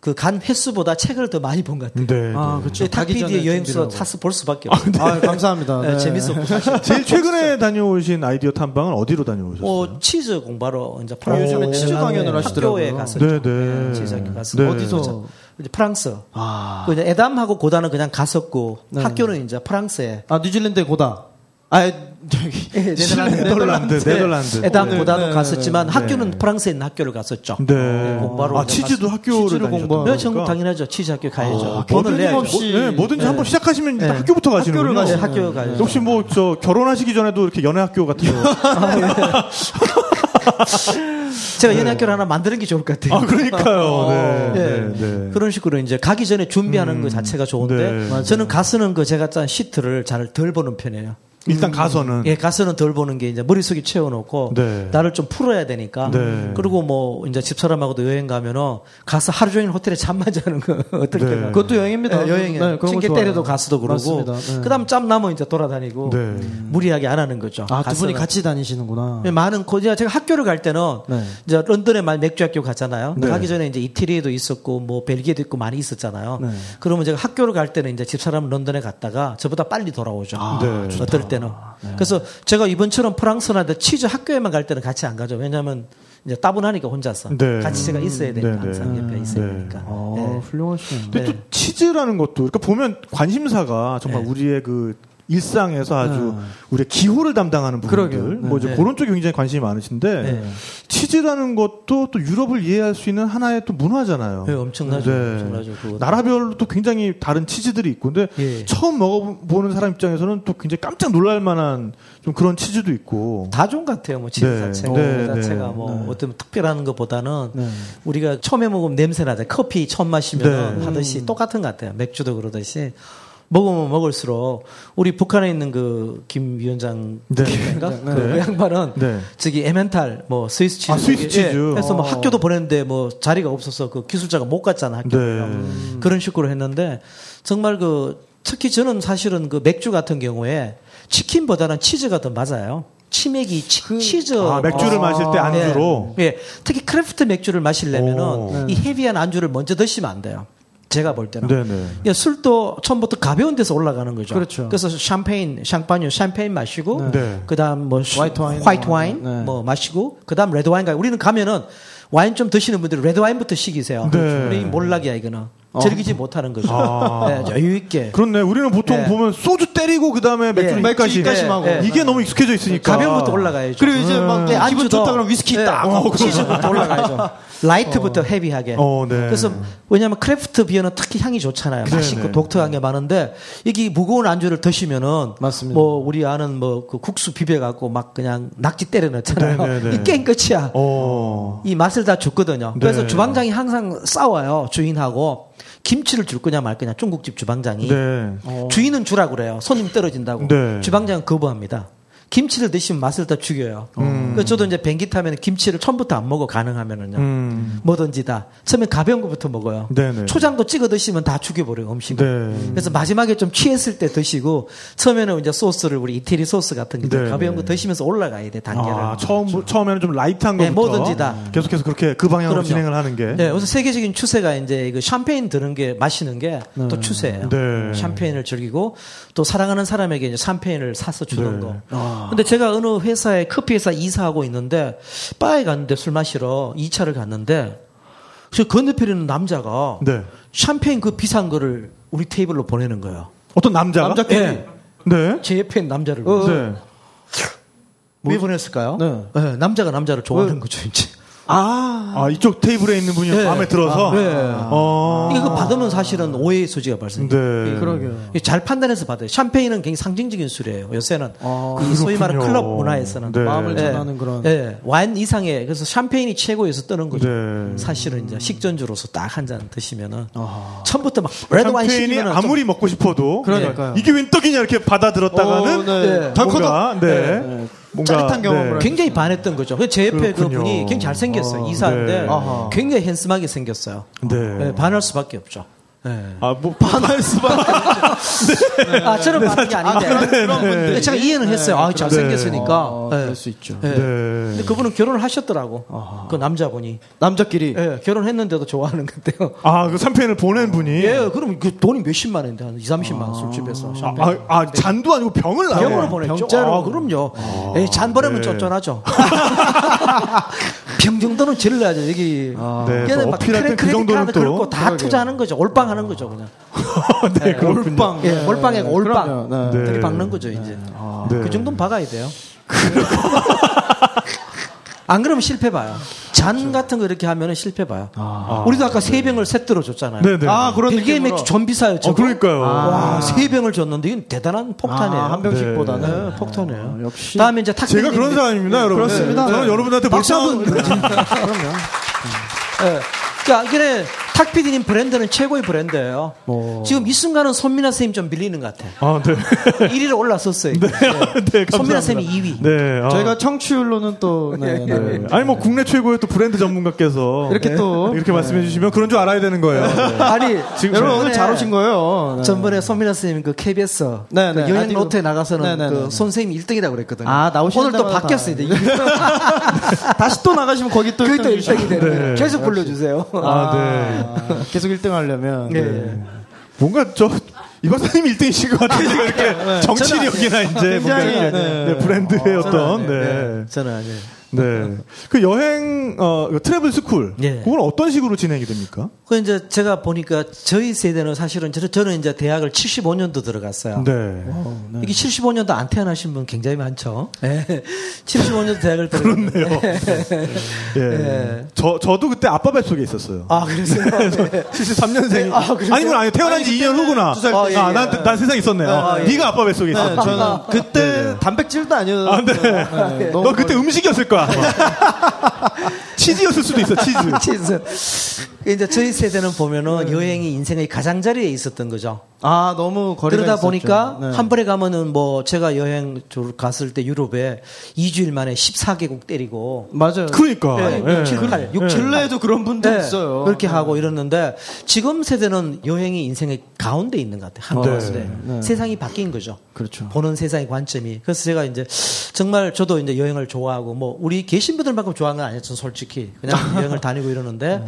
그 간 횟수보다 책을 더 많이 본 것 같아요. 네. 아, 네. 그렇죠. 탁 PD의 하고. 사서 볼 수밖에 없어요. 아, 감사합니다. 네, 네. 재밌었고 사실. (laughs) 제일 최근에 다녀오신 아이디어 탐방은 어디로 다녀오셨어요? 어, 치즈 공부하러 이제 아, 요즘에 프랑스 치즈 강연을 하시더라고요. 학교에 갔었죠. 네, 네. 치즈 학교 갔어. 네. 어디서? 이제 프랑스. 아, 그 이제 에담하고 고다는 그냥 갔었고 네. 학교는 이제 프랑스에 아 뉴질랜드 고다. 아, 저기 네덜란드, 네덜란드. 에담 네, 고다도 네, 갔었지만 네. 학교는 프랑스에 있는 학교를 갔었죠. 네. 공부하러 아, 치즈도 학교를 공부하고. 네. 전국 당연하죠. 치즈 학교 가야죠. 아, 내야죠. 어김없이- 네, 뭐든지 네. 한번 시작하시면 일단 네. 학교부터 가시는군요. 학교를 네, 가시는 학교 가야죠. 혹시 뭐 저 결혼하시기 전에도 이렇게 연애 학교 같은 거. (laughs) 제가 연애 학교를 하나 만드는 게 좋을 것 같아요. 아, 그러니까요. 네. 네. 네. 네. 그런 식으로 이제 가기 전에 준비하는 것 자체가 좋은데 네. 저는 가서는 그 제가 짠 시트를 잘 덜 보는 편이에요. 일단 가서는 예, 가서는 덜 보는 게 이제 머릿속에 채워놓고 네. 나를 좀 풀어야 되니까. 네. 그리고 뭐 이제 집사람하고도 여행 가면은 가서 하루 종일 호텔에 잠만 자는 거 (laughs) 어떨까요? 네. 그것도 여행입니다. 예, 여행에 네, 거 핑계 좋아요. 때려도 가서도 그러고. 네. 그다음 짬 나면 이제 돌아다니고 네. 무리하게 안 하는 거죠. 아, 두 분이. 같이 다니시는구나. 예, 많은 고 제가 학교를 갈 때는 네. 이제 런던에 만 맥주 학교 갔잖아요. 네. 가기 전에 이제 이태리에도 있었고 뭐 벨기에도 있고 많이 있었잖아요. 네. 그러면 제가 학교를 갈 때는 이제 집사람 런던에 갔다가 저보다 빨리 돌아오죠. 네. 어떨 때는. 그래서 제가 이번처럼 프랑스나 치즈 학교에만 갈 때는 같이 안 가죠. 왜냐하면 이제 따분하니까 혼자서 네. 같이 제가 있어야 되니까 네, 네. 항상 옆에 있어야 네. 되니까. 어, 예. 훌륭하시네. 근데 네. 또 치즈라는 것도 그러니까 보면 관심사가 정말 네. 우리의 그 일상에서 아주 네. 우리의 기호를 담당하는 분들, 그러게요. 뭐 이제 네. 그런 쪽에 굉장히 관심이 많으신데 네. 치즈라는 것도 또 유럽을 이해할 수 있는 하나의 또 문화잖아요. 네, 엄청나죠. 네. 엄청나죠. 나라별로 또 굉장히 다른 치즈들이 있고, 근데 예. 처음 먹어보는 사람 입장에서는 또 굉장히 깜짝 놀랄 만한 좀 그런 치즈도 있고. 다종 같아요. 뭐 치즈 네. 자체가, 네, 그 자체가 네. 뭐 어떤 특별한 것보다는 네. 우리가 처음에 먹으면 냄새 나죠. 커피 처음 마시면 네. 하듯이 똑같은 것 같아요. 맥주도 그러듯이 먹으면 먹을수록 우리 북한에 있는 그 김 위원장 네. 인가 네. 그 양반은 네. 저기 에멘탈 뭐 스위스 치즈 아, 스위스 예, 치즈. 그래서 뭐 어. 학교도 보냈는데 뭐 자리가 없어서 그 기술자가 못 갔잖아 학교 네. 그런 식으로 했는데 정말 그 특히 저는 사실은 그 맥주 같은 경우에 치킨보다는 치즈가 더 맞아요. 치맥이 치, 치즈 아, 맥주를 마실 때 안주로? 예. 예. 특히 craft 맥주를 오. 마시려면은 이 heavy한 안주를 먼저 드시면 안 돼요. 제가 볼 때는. 네네. 예, 술도 처음부터 가벼운 데서 올라가는 거죠. 그렇죠. 래서 샴페인, champagne, 샴페인 마시고, 네. 그다음 뭐 수- 화이트 와인. 화이트 와인 네. 뭐 마시고, 그다음 레드 와인 가. 우리는 가면은 와인 좀 드시는 분들은 레드 와인부터 시키세요. 네. 우리 몰락이야 이거는. 즐기지 못하는 거죠. 아. (laughs) 네, 여유 있게. 그렇네. 우리는 보통 네. 보면 소주 때리고 그 다음에 맥주 맥주 입가심 예, 예. 이게 너무 익숙해져 있으니까. 가벼운부터 올라가야죠. 그리고 이제 막 예, 기분 좋다 그러면 위스키 예, 딱. 어. 치즈부터 올라가야죠. (laughs) light부터 heavy하게. 어, 네. 그래서 왜냐하면 craft beer는 특히 향이 좋잖아요. 네, 맛있고 네. 독특한 게 많은데 이게 무거운 안주를 드시면은 맞습니다. 뭐 우리 아는 뭐 그 국수 비벼 갖고 막 그냥 낙지 때려 넣잖아요. 네, 네, 네. (laughs) 이 게임 끝이야. 어. 이 맛을 다 줬거든요. 네. 그래서 주방장이 항상 싸워요. 주인하고 김치를 줄 거냐 말 거냐 중국집 주방장이 네. 주인은 주라 그래요. 손님 떨어진다고. 네. 주방장은 거부합니다. 김치를 드시면 맛을 다 죽여요. 그래서 저도 이제 비행기 타면 김치를 처음부터 안 먹어 가능하면은요. 음. 뭐든지 다. 처음에 가벼운 것부터 먹어요. 네네. 초장도 찍어 드시면 다 죽여버려요, 음식을. 네. 그래서 마지막에 좀 취했을 때 드시고, 처음에는 이제 소스를 우리 이태리 소스 같은 게. 가벼운 거 드시면서 올라가야 돼, 단계를. 아, 처음, 처음에는 좀 light한 네, 거부터 뭐든지 다. 계속해서 그렇게 그 방향으로 그럼요. 진행을 하는 게. 네, 그래서 세계적인 추세가 이제 그 샴페인 드는 게 마시는 게또 추세예요. 네. 샴페인을 즐기고 또 사랑하는 사람에게 이제 샴페인을 사서 주는 네. 거. 근데 제가 어느 회사에 커피 회사 이사하고 있는데 바에 갔는데 술 마시러 2차를 갔는데 저 건너편에 있는 남자가 네. 샴페인 그 비싼 거를 우리 테이블로 보내는 거예요. 어떤 남자가? 남자끼리. 예. 네. 제 옆에 있는 남자를 어, 네. 왜 보냈을까요? 네. 네, 남자가 남자를 좋아하는 거죠, 이제. 아. 아, 이쪽 테이블에 있는 분이 네. 마음에 들어서? 아, 네. 어. 이거 받으면 사실은 오해의 소지가 발생돼요. 네. 그러게요. 이게 잘 판단해서 받아요. 샴페인은 굉장히 상징적인 술이에요. 요새는 아, 그 소위 말하는. 클럽 문화에서는 네. 마음을 예. 전하는 그런. 예. 와인 이상의 그래서 샴페인이 최고에서 뜨는 거죠. 네. 사실은 이제 식전주로서 딱 한 잔 드시면은 아. 처음부터 막 레드 와인 샴페인이 시키면 아무리 먹고 싶어도 그러니까요. 이게 웬 떡이냐 이렇게 받아들었다가는 어, 네. 네. 뭔가 네. 네. 뭔가 짜릿한 경험을 굉장히 반했던 거죠. 그제 옆에 그렇군요. 그분이 굉장히 잘생겼어요. 어, 이사인데 네. 굉장히 핸스하게 생겼어요. 네. 예, 반할 수밖에 없죠. 예. 아, 뭐 반할 수밖에 (laughs) 아, 저는 반한 게 아닌데. 그런, 그런 분들. 근데 제가 이해는 했어요. 아, 잘생겼으니까. 어, 예. 그럴 수 있죠. 예. 네. 근데 그분은 결혼을 하셨더라고. 그 남자분이. 남자끼리. 예, 결혼했는데도 좋아하는 건데요. 아, 그 샴페인을 보낸 분이 예, 그럼 그 돈이 몇십만 원인데, 한 2, 30만 원 술집에서. 아, 아, 아, 잔도 아니고 병을 나요. 병으로 보냈죠. 병자로. 아, 그럼요. 예, 잔 버리면 네. 쫀쫀하죠. (laughs) 병 정도는 질러야죠, 여기. 네, 걔는 또막 어필할 땐 크레, 그 정도는 또. 긁고 다 투자하는 거죠. 올빵 하는 거죠, 그냥. (laughs) 네, 그렇군요. 올빵. 예, 몰빵에 올빵. 그럼요. 네. 네. 들이박는 거죠, 이제. 네. 그 정도는 박아야 돼요. (laughs) 안 그러면 실패 봐요. 잔 같은 거 이렇게 하면은 실패 봐요. 우리도 아까 세 병을 세트로 줬잖아요. 네, 네. 아, 그런 벨기에. 맥주 전 비싸요. 어. 그러니까요. 와, 세 병을 줬는데 이건 대단한 폭탄이에요. 아, 한 병씩보다는. 네, 폭탄이에요. 아, 역시. 다음에 이제 탁 제가 그런 사람입니다, 여러분. 그렇습니다. 저는 여러분한테 한번 (laughs) 그럼요. 예. 자, 그래 탁 PD님 브랜드는 최고의 브랜드예요. 뭐. 지금 이 순간은 손민아 선생님 좀 밀리는 것 같아요. 아, 네. (laughs) 1위로 올라섰어요. 네, 감사합니다. 손민아 선생님이 2위. 네. 아. 저희가 청취율로는 또, 네, 네. 네. 아니 뭐 국내 최고의 또 브랜드 전문가께서 이렇게 네. 또. 이렇게 말씀해 주시면 그런 줄 알아야 되는 거예요. (laughs) 네. 아니, 지금 여러분 오늘 잘 오신 거예요. 네. 전번에 손민아 선생님 그 KBS 네, 그 네. 여행 라디오- 로트에 나가서는 네, 네, 그 네, 네. 선생님 1등이라고 그랬거든요. 아, 나오시는 오늘 또 바뀌었어요. 다. (laughs) 다시 또 나가시면 거기 또 그게 또 1등 1등이 되는. 네. 계속 불러주세요. 아, 네. 계속 1등 하려면. 네. 뭔가 저 이 박사님이 1등이신 것 같아요. 지금 이렇게 정치력이나 이제 뭔가 굉장히, 이렇게 네. 네, 브랜드의 어떤 저는, 네. 네. 저는 아니에요. 네. (laughs) 그 여행 어그 travel school 예. 그건 어떤 식으로 진행이 됩니까? 그 이제 제가 보니까 저희 세대는 사실은 저는, 저는 이제 대학을 75년도 들어갔어요. 네. 이게 75년도 안 태어나신 분 굉장히 많죠. 네. (laughs) 75년도 대학을 들어갔네요. (laughs) 예. 예. 저 저도 그때 아빠 뱃속에 있었어요. 아? 네. 73년생. 아, 그러세요? 아니면 아니 태어난 지 2년 후구나. 아, 예, 난, 예. 난 세상에 있었네. 요 아, 예. 네가 아빠 뱃속에. 네, 저는 그때 단백질도 아니었. 아, 네. 네, 너 그때 음식이었을 거야. 아마. (laughs) 치즈였을 수도 있어, 치즈. 치즈. 이제 저희 세대는 보면은 여행이 인생의 가장자리에 있었던 거죠. 아 너무 거리가 그러다 있었죠. 보니까 네. 한 번에 가면은 뭐 제가 여행 저 갔을 때 유럽에 2주일 만에 14개국 때리고 맞아요. 그러니까. 네, 예. 6, 7, 8, 6, 7, 근래에도 그런 분들 네, 있어요. 그렇게 하고 이러는데 지금 세대는 여행이 인생의 가운데 있는 것 같아요. 네. 때 네. 세상이 바뀐 거죠. 그렇죠. 보는 세상의 관점이. 그래서 제가 이제 정말 저도 이제 여행을 좋아하고 뭐 우리 계신 분들만큼 좋아하는 건 아니었죠, 솔직히. 그냥 여행을 다니고 이러는데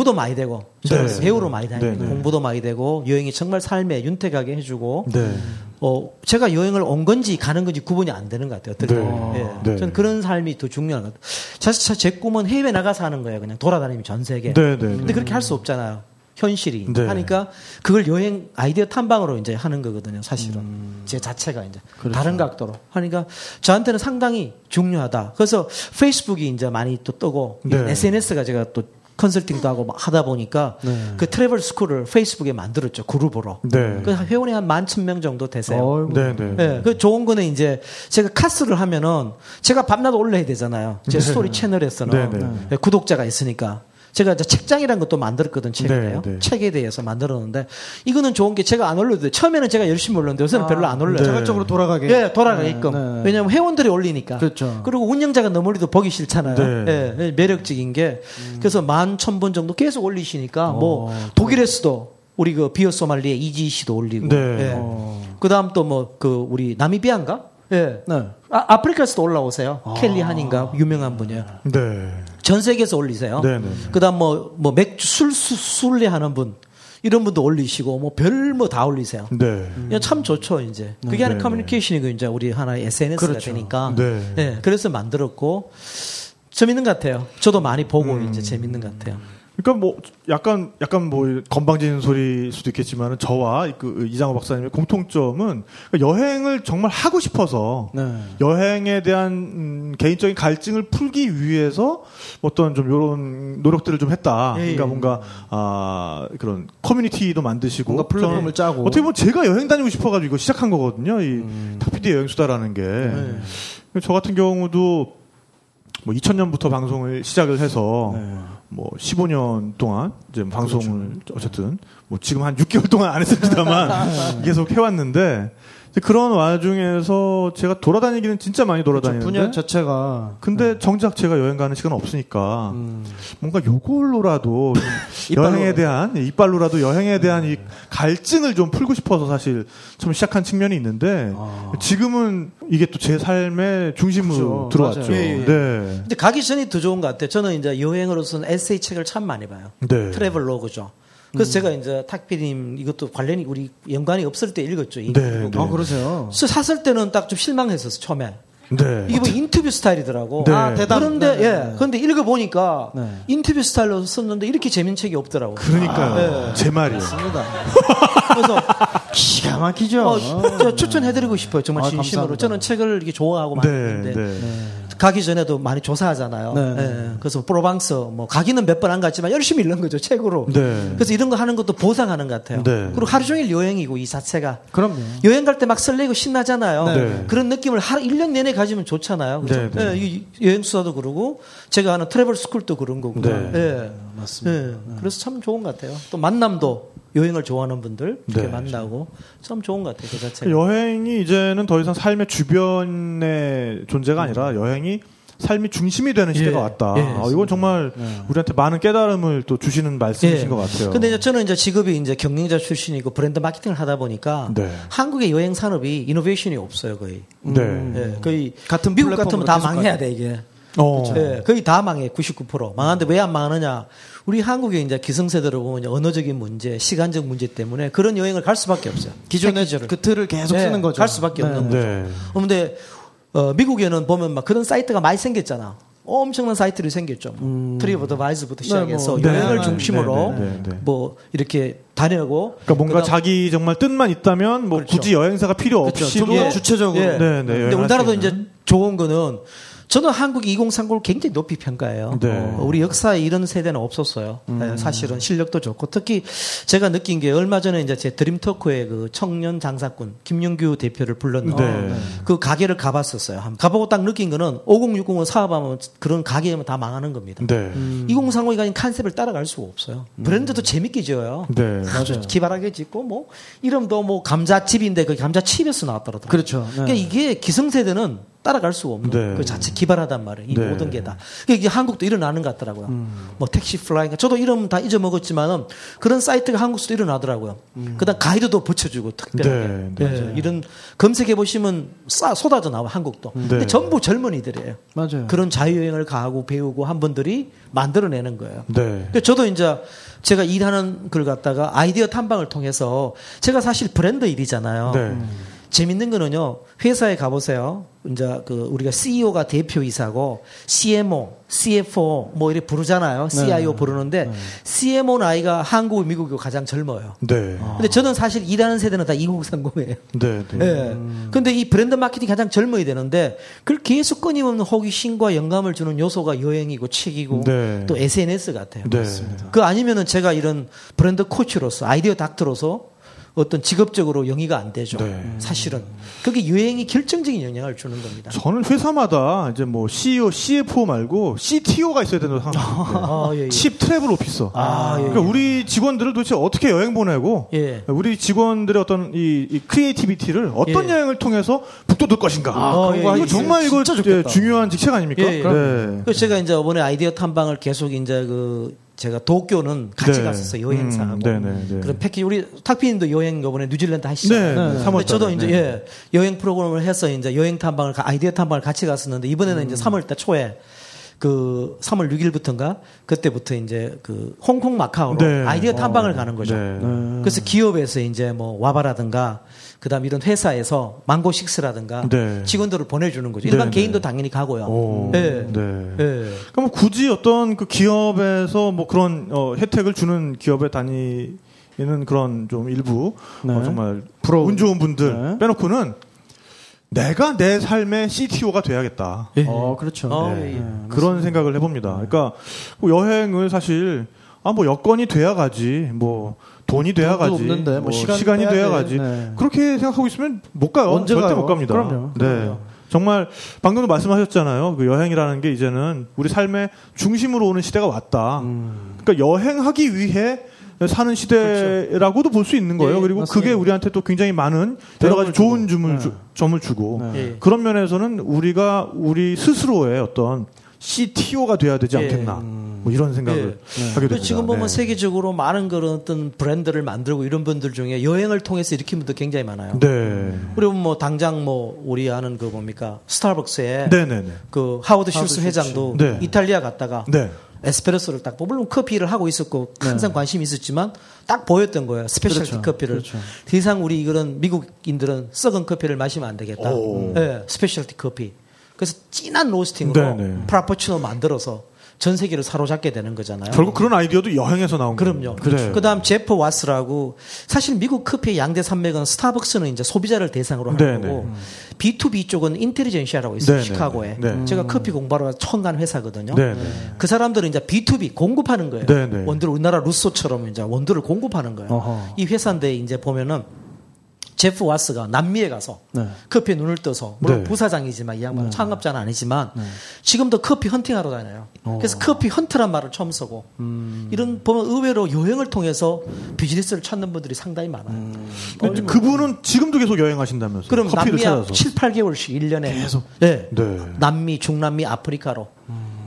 공부도 많이 되고 네. 배우로 많이 다니고 네, 네. 공부도 많이 되고 여행이 정말 삶에 윤택하게 해주고 네. 어, 제가 여행을 온 건지 가는 건지 구분이 안 되는 것 같아요. 어떻게 네. 보면. 예. 네. 저는 그런 삶이 더 중요한 것 같아요. 사실 제 꿈은 해외 나가 사는 거예요. 그냥 돌아다니면 전 세계. 네, 네, 근데 네. 그렇게 할 수 없잖아요. 현실이. 네. 하니까 그걸 여행 아이디어 탐방으로 이제 하는 거거든요. 사실은. 음. 제 자체가 이제 그렇죠. 다른 각도로. 하니까 저한테는 상당히 중요하다. 그래서 페이스북이 이제 많이 또 뜨고 네. SNS가 제가 또 컨설팅도 하고 막 하다 보니까 그 travel school을 페이스북에 만들었죠. 그룹으로. 네. 그 회원이 한 만 천 명 정도 되세요. 어이구. 네, 네. 예, 그 좋은 거는 이제 제가 카스를 하면은 제가 밤낮 올려야 되잖아요. 제 스토리 채널에서는 네, 네. 예, 구독자가 있으니까. 제가 이제 책장이라는 것도 만들었거든 최근에요. 네, 네. 책에 대해서 만들었는데 이거는 좋은 게 제가 안 올려도 돼. 처음에는 제가 열심히 올렸는데 요새는 별로 안 올려요. 자발적으로 돌아가게. 예, 돌아가게끔. 네. 왜냐하면 회원들이 올리니까. 그렇죠. 리고 운영자가 너무 올리도 보기 싫잖아요. 네. 예, 매력적인 게. 그래서 만 천 번 정도 계속 올리시니까 뭐 독일에서도 우리 그 비어 소말리에 이지 씨도 올리고. 네. 예. 그다음 또 뭐 그 우리 나미비아인가? 예. 네. 아, 아프리카에서도 올라오세요. 켈리 한인가 유명한 분이에요. 네. 전 세계에서 올리세요. 네, 네. 그다음 뭐 뭐 맥주 술 수- 술래 하는 분 이런 분도 올리시고 뭐 별 뭐 다 올리세요. 네. 야, 참 좋죠 이제 그게 하나 네, 커뮤니케이션이고 이제 우리 하나의 SNS가 그렇죠. 되니까 네. 예, 그래서 만들었고 재밌는 것 같아요. 저도 많이 보고 음. 이제 재밌는 것 같아요. 그러니까 뭐 약간 약간 뭐 건방진 소리일 수도 있겠지만은 저와 그 이장호 박사님의 공통점은 그러니까 여행을 정말 하고 싶어서 네. 여행에 대한 음, 개인적인 갈증을 풀기 위해서 어떤 좀 이런 노력들을 좀 했다. 예, 그러니까 예. 뭔가 아 그런 커뮤니티도 만드시고 뭔가 플랫폼을 저는 짜고. 어떻게 보면 제가 여행 다니고 싶어가지고 이거 시작한 거거든요. 이 음. 탁피디의 여행수다라는 게. 네. 저 같은 경우도 뭐 2000년부터 방송을 시작을 해서 네. 뭐 15년 동안 이제 방송을 그렇죠. 어쨌든 뭐 지금 한 6개월 동안 안 했습니다만 (laughs) 계속 해왔는데 그런 와중에서 제가 돌아다니기는 진짜 많이 돌아다니는데 분야 자체가 근데 정작 제가 여행 가는 시간 없으니까 음. 뭔가 요걸로라도. (laughs) 여행에 대한 예, 이빨로라도 여행에 대한 이 갈증을 좀 풀고 싶어서 사실 처음 시작한 측면이 있는데 아. 지금은 이게 또 제 삶의 중심으로 그렇죠. 들어왔죠. 예, 예. 네. 근데 가기 전이 더 좋은 것 같아요. 저는 이제 여행으로서는 에세이 책을 참 많이 봐요. 네. 트래블 로그죠. 그래서 제가 이제 탁피디님 이것도 관련이 우리 연관이 없을 때 읽었죠. 이 네. 네. 아 그러세요. 그래서 샀을 때는 딱 좀 실망했었어 처음에. 네. 이게 뭐 인터뷰 스타일이더라고. 네. 아 대단. 그런데 네, 예, 네. 그런데 읽어 보니까 네. 인터뷰 스타일로 썼는데 이렇게 재밌는 책이 없더라고. 그러니까요. 네. 제 말이에요. 맞습니다. (laughs) 그래서 기가 막히죠. 어, 저 추천해 드리고 싶어요. 정말 아, 진심으로. 감사합니다. 저는 책을 이렇게 좋아하고 네, 네. 가기 전에도 많이 조사하잖아요. 네. 예, 그래서 프로방스 뭐 가기는 몇 번 안 갔지만 열심히 읽는 거죠 책으로. 네. 그래서 이런 거 하는 것도 보상하는 것 같아요. 네. 그리고 하루 종일 여행이고 이 자체가 그럼요. 여행 갈 때 막 설레고 신나잖아요. 네. 그런 느낌을 하루 1년 내내 가지면 좋잖아요. 그죠? 이 여행 수다도 그러고 제가 하는 트래블 스쿨도 그런 거고. 네. 예. 맞습니다. 예. 그래서 참 좋은 것 같아요. 또 만남도 여행을 좋아하는 분들 이렇게 네. 만나고 참 좋은 것 같아요. 그 자체가. 여행이 이제는 더 이상 삶의 주변의 존재가 아니라 여행이 삶이 중심이 되는 시대가 예. 왔다. 예. 아, 이건 정말 우리한테 많은 깨달음을 또 주시는 말씀이신 예. 것 같아요. 근데 이제 저는 이제 직업이 이제 경영자 출신이고 브랜드 마케팅을 하다 보니까 네. 한국의 여행 산업이 이노베이션이 없어요 거의. 네. 예, 거의 같은 미국 같으면 다 망해야. 돼 이게. 어. 예, 거의 다 망해 99% 망하는데 왜 안 망하느냐? 우리 한국의 이제 기성세대를 보면 언어적인 문제, 시간적 문제 때문에 그런 여행을 갈 수밖에 없어요. 기존의. 그 틀을 계속 네, 쓰는 거죠. 갈 수밖에 없는 거죠. 네. 어, 근데 어, 미국에는 보면 막 그런 사이트가 많이 생겼잖아. 엄청난 사이트들이 생겼죠. 뭐. TripAdvisor부터 시작해서 뭐, 여행을 네, 중심으로 네, 네, 네. 뭐 이렇게 다녀고 그러니까 뭔가 그다음- 자기 정말 뜻만 있다면 뭐 그렇죠. 굳이 여행사가 필요 그렇죠. 없이도 좀더 주체적으로. 예. 네, 네, 근데 우리나라도. 이제 좋은 거는 저는 한국이 2030을 굉장히 높이 평가해요. 네. 어, 우리 역사에 이런 세대는 없었어요. 네, 사실은 실력도 좋고 특히 제가 느낀 게 얼마 전에 이제 제 드림 토크에 그 청년 장사꾼 김영규 대표를 불렀는데 네. 그 가게를 가봤었어요. 가보고 딱 느낀 거는 5060을 사업하면 그런 가게면 다 망하는 겁니다. 네. 2030이 가진 컨셉을 따라갈 수가 없어요. 브랜드도 재밌게 지어요. 네. 아주 기발하게 짓고 뭐 이름도 뭐 감자칩인데 그 감자칩에서 나왔더라고요. 그렇죠. 네. 그러니까 이게 기성세대는 따라갈 수가 없는 네. 그 자체 기발하단 말이에요. 이 네. 모든 게 다. 그러니까 이게 한국도 일어나는 것 같더라고요. 음. 뭐 택시 플라잉. 저도 이름 다 잊어먹었지만은 그런 사이트가 한국에서도 일어나더라고요. 그다음 가이드도 붙여주고 특별하게. 네, 네, 예, 이런 검색해 보시면 싸 쏟아져 나와 한국도. 근데 네. 전부 젊은이들이에요. 맞아요. 그런 자유여행을 가고 배우고 한 분들이 만들어내는 거예요. 네. 근데 저도 이제 제가 일하는 걸 갖다가 아이디어 탐방을 통해서 제가 사실 브랜드 일이잖아요. 네. 재밌는 거는요. 회사에 가보세요. 이제 그 우리가 CEO가 대표이사고 CMO, CFO 뭐 이렇게 부르잖아요. CIO 부르는데 CMO 나이가 한국, 미국이 가장 젊어요. 네. 근데 저는 사실 일하는 세대는 다 2030이에요. 네. 네. 예. 근데 이 브랜드 마케팅이 가장 젊어야 되는데 그걸 계속 끊임없는 호기심과 영감을 주는 요소가 여행이고 책이고 네. 또 SNS 같아요. 네. 그 아니면은 제가 이런 브랜드 코치로서 아이디어 닥터로서 어떤 직업적으로 영위가 안 되죠. 네. 사실은 그게 여행이 결정적인 영향을 주는 겁니다. 저는 회사마다 이제 뭐 CEO, CFO 말고 CTO가 있어야 된다고 생각합니다. (laughs) 아, 예, 예. Chief Travel Officer. 아, 예, 그러니까 우리 직원들을 도대체 어떻게 여행 보내고 예. 우리 직원들의 어떤 이, 이 creativity를 어떤 예. 여행을 통해서 북돋을 것인가. 아, 이거 예, 예. 정말 이거. 예, 중요한 직책 아닙니까? 예, 예. 네. 그래서 제가 이제 이번에 아이디어 탐방을 계속 이제 그 제가 도쿄는 같이 네. 갔었어요 여행사하고 음, 네, 네, 네. 그런 패키지 우리 탁피님도 여행 이번에 뉴질랜드 하시잖아요. 네, 네, 근데 3월 저도 이제 네. 예, 여행 프로그램을 해서 이제 여행 탐방을 가- 아이디어 탐방을 같이 갔었는데 이번에는 음. 이제 3월 달 초에 그 3월 6일부터인가 그때부터 이제 그 홍콩 마카오로 네. 아이디어 탐방을 어, 가는 거죠. 네. 그래서 기업에서 이제 뭐 와바라든가 그다음 이런 회사에서 망고식스라든가 네. 직원들을 보내주는 거죠. 일반 네, 개인도 네. 당연히 가고요. 오, 예. 네. 예. 그러니까 뭐 굳이 어떤 그 기업에서 뭐 그런 어, 혜택을 주는 기업에 다니는 그런 좀 일부 네. 어, 정말 부러운. 운 좋은 분들 네. 빼놓고는 내가 내 삶의 CTO가 돼야겠다. 어, 그렇죠. 어, 네. 예, 예. 그런 생각을 해봅니다. 그러니까 뭐 여행을 사실 아 뭐 여건이 돼야 가지, 뭐 돈이 돼야 가지, 없는데 뭐뭐 시간 시간이 돼야 돼. 가지. 네. 그렇게 생각하고 있으면 못 가요. 언제 절대 가요? 못 갑니다. 그럼요. 네. 정말 방금도 말씀하셨잖아요. 그 여행이라는 게 이제는 우리 삶의 중심으로 오는 시대가 왔다. 음. 그러니까 여행하기 위해 사는 시대라고도 볼 수 있는 거예요. 예, 그리고 맞습니다. 그게 우리한테 또 굉장히 많은 여러 가지 좋은 주고. 점을, 네. 주, 점을 주고 네. 예. 그런 면에서는 우리가 우리 스스로의 어떤 CTO가 돼야 되지 예. 않겠나. 뭐 이런 생각을 예. 하게 됩니다. 지금 보면 네. 세계적으로 많은 그런 어떤 브랜드를 만들고 이런 분들 중에 여행을 통해서 일으킨 분들 굉장히 많아요. 네. 그리고 뭐 당장 뭐 우리 아는 그 뭡니까 스타벅스에 네네네. 그 하워드 슐츠 회장도 네. 이탈리아 갔다가 네. 에스프레소를 딱 물론 커피를 하고 있었고 항상 관심이 있었지만 딱 보였던 거예요 specialty 그렇죠. 커피를 그렇죠. 더 이상 우리 이런 미국인들은 썩은 커피를 마시면 안 되겠다 오. 예, specialty 커피 그래서 진한 로스팅으로 네네. 프라푸치노 만들어서 전 세계를 사로잡게 되는 거잖아요 결국 그런 아이디어도 여행에서 나온 그럼요. 거예요. 네. 그다음 제프 와츠라고 사실 미국 커피의 양대 산맥은 스타벅스는 이제 소비자를 대상으로 하는 네네. 거고 B2B 쪽은 인텔리전시아라고 있어요. 네네. 시카고에. 네. 제가 커피 공부하러 처음 간 회사거든요. 네네. 그 사람들은 이제 B2B 공급하는 거예요. 네네. 원두를 우리나라 루소처럼 이제 원두를 공급하는 거예요. 어허. 이 회사인데 이제 보면은 제프 와츠가 남미에 가서 네. 커피에 눈을 떠서 물론 네. 부사장이지만 이 양반은 창업자는 아니지만 지금도 커피 헌팅하러 다녀요. 그래서 커피 hunt란 말을 처음 쓰고 이런 보면 의외로 여행을 통해서 비즈니스를 찾는 분들이 상당히 많아요. 근데 그분은 지금도 계속 여행하신다면서 그럼 커피를 남미 찾아서 7, 8개월씩 1년에 계속 네. 네. 남미, 중남미, 아프리카로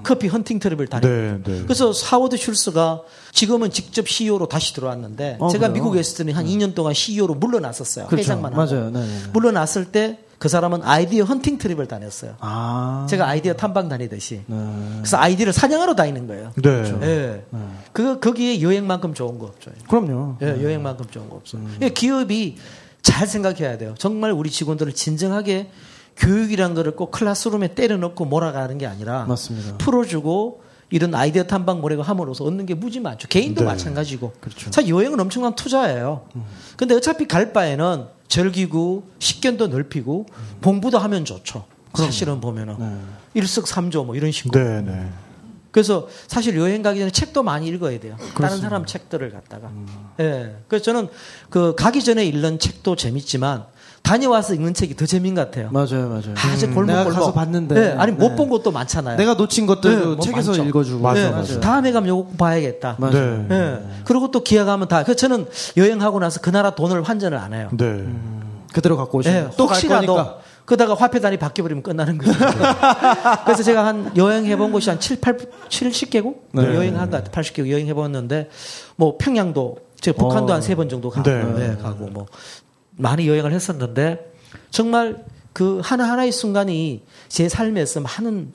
커피 헌팅 trip을 다니고 네, 네. 그래서 하워드 슐츠가 지금은 직접 CEO로 다시 들어왔는데 어, 제가 그래요? 미국에 있을 때는 한 2년 동안 CEO로 물러났었어요. 그렇죠. 회장만 하고. 맞아요. 네, 네, 네. 물러났을 때 그 사람은 아이디어 헌팅 trip을 다녔어요. 아. 제가 아이디어 탐방 다니듯이. 네. 그래서 아이디어를 사냥하러 다니는 거예요. 네. 예. 그 거기에 여행만큼 좋은 거 없죠. 그럼요. 예, 여행만큼 좋은 거 없어. 요 기업이 잘 생각해야 돼요. 정말 우리 직원들을 진정하게 교육이란 거를 꼭 클래스룸에 때려넣고 몰아가는 게 아니라 맞습니다. 풀어주고 이런 아이디어 탐방 모래가 함으로써 얻는 게 무지 많죠. 개인도 네. 마찬가지고. 그렇죠. 사실 여행은 엄청난 투자예요. 근데 어차피 갈 바에는 즐기고 식견도 넓히고 공부도 하면 좋죠. 사실은 보면은 일석삼조 뭐 이런 식으로. 네, 네. 그래서 사실 여행 가기 전에 책도 많이 읽어야 돼요. 다른 사람 책들을 갖다가. 예. 그래서 저는 그 가기 전에 읽는 책도 재밌지만 다녀와서 읽는 책이 더 재밌는 것 같아요. 맞아요, 맞아요. 아주 골목 내가 골목. 가서 봤는데. 네, 아니 못 네. 본 것도 많잖아요. 내가 놓친 것들도 네, 뭐 책에서 많죠. 읽어주고. 맞아, 네, 맞아. 다음에 가면 요거 꼭 봐야겠다. 맞아요. 네. 예. 그리고 또 기약하면 다. 그 저는 여행하고 나서 그 나라 돈을 환전을 안 해요. 네. 그대로 갖고 오시면 예, 또 혹시라도. 그다가 화폐단이 바뀌어버리면 끝나는 거죠. (laughs) 그래서 제가 한 여행 해본 곳이 한 7, 8, 70개국 네. 여행한 것 같아요. 80개국 여행 해봤는데 뭐 평양도 제가 북한도 어. 한세 번 정도 가고 네. 네, 가고 뭐 많이 여행을 했었는데 정말 그 하나하나의 순간이 제 삶에서 많은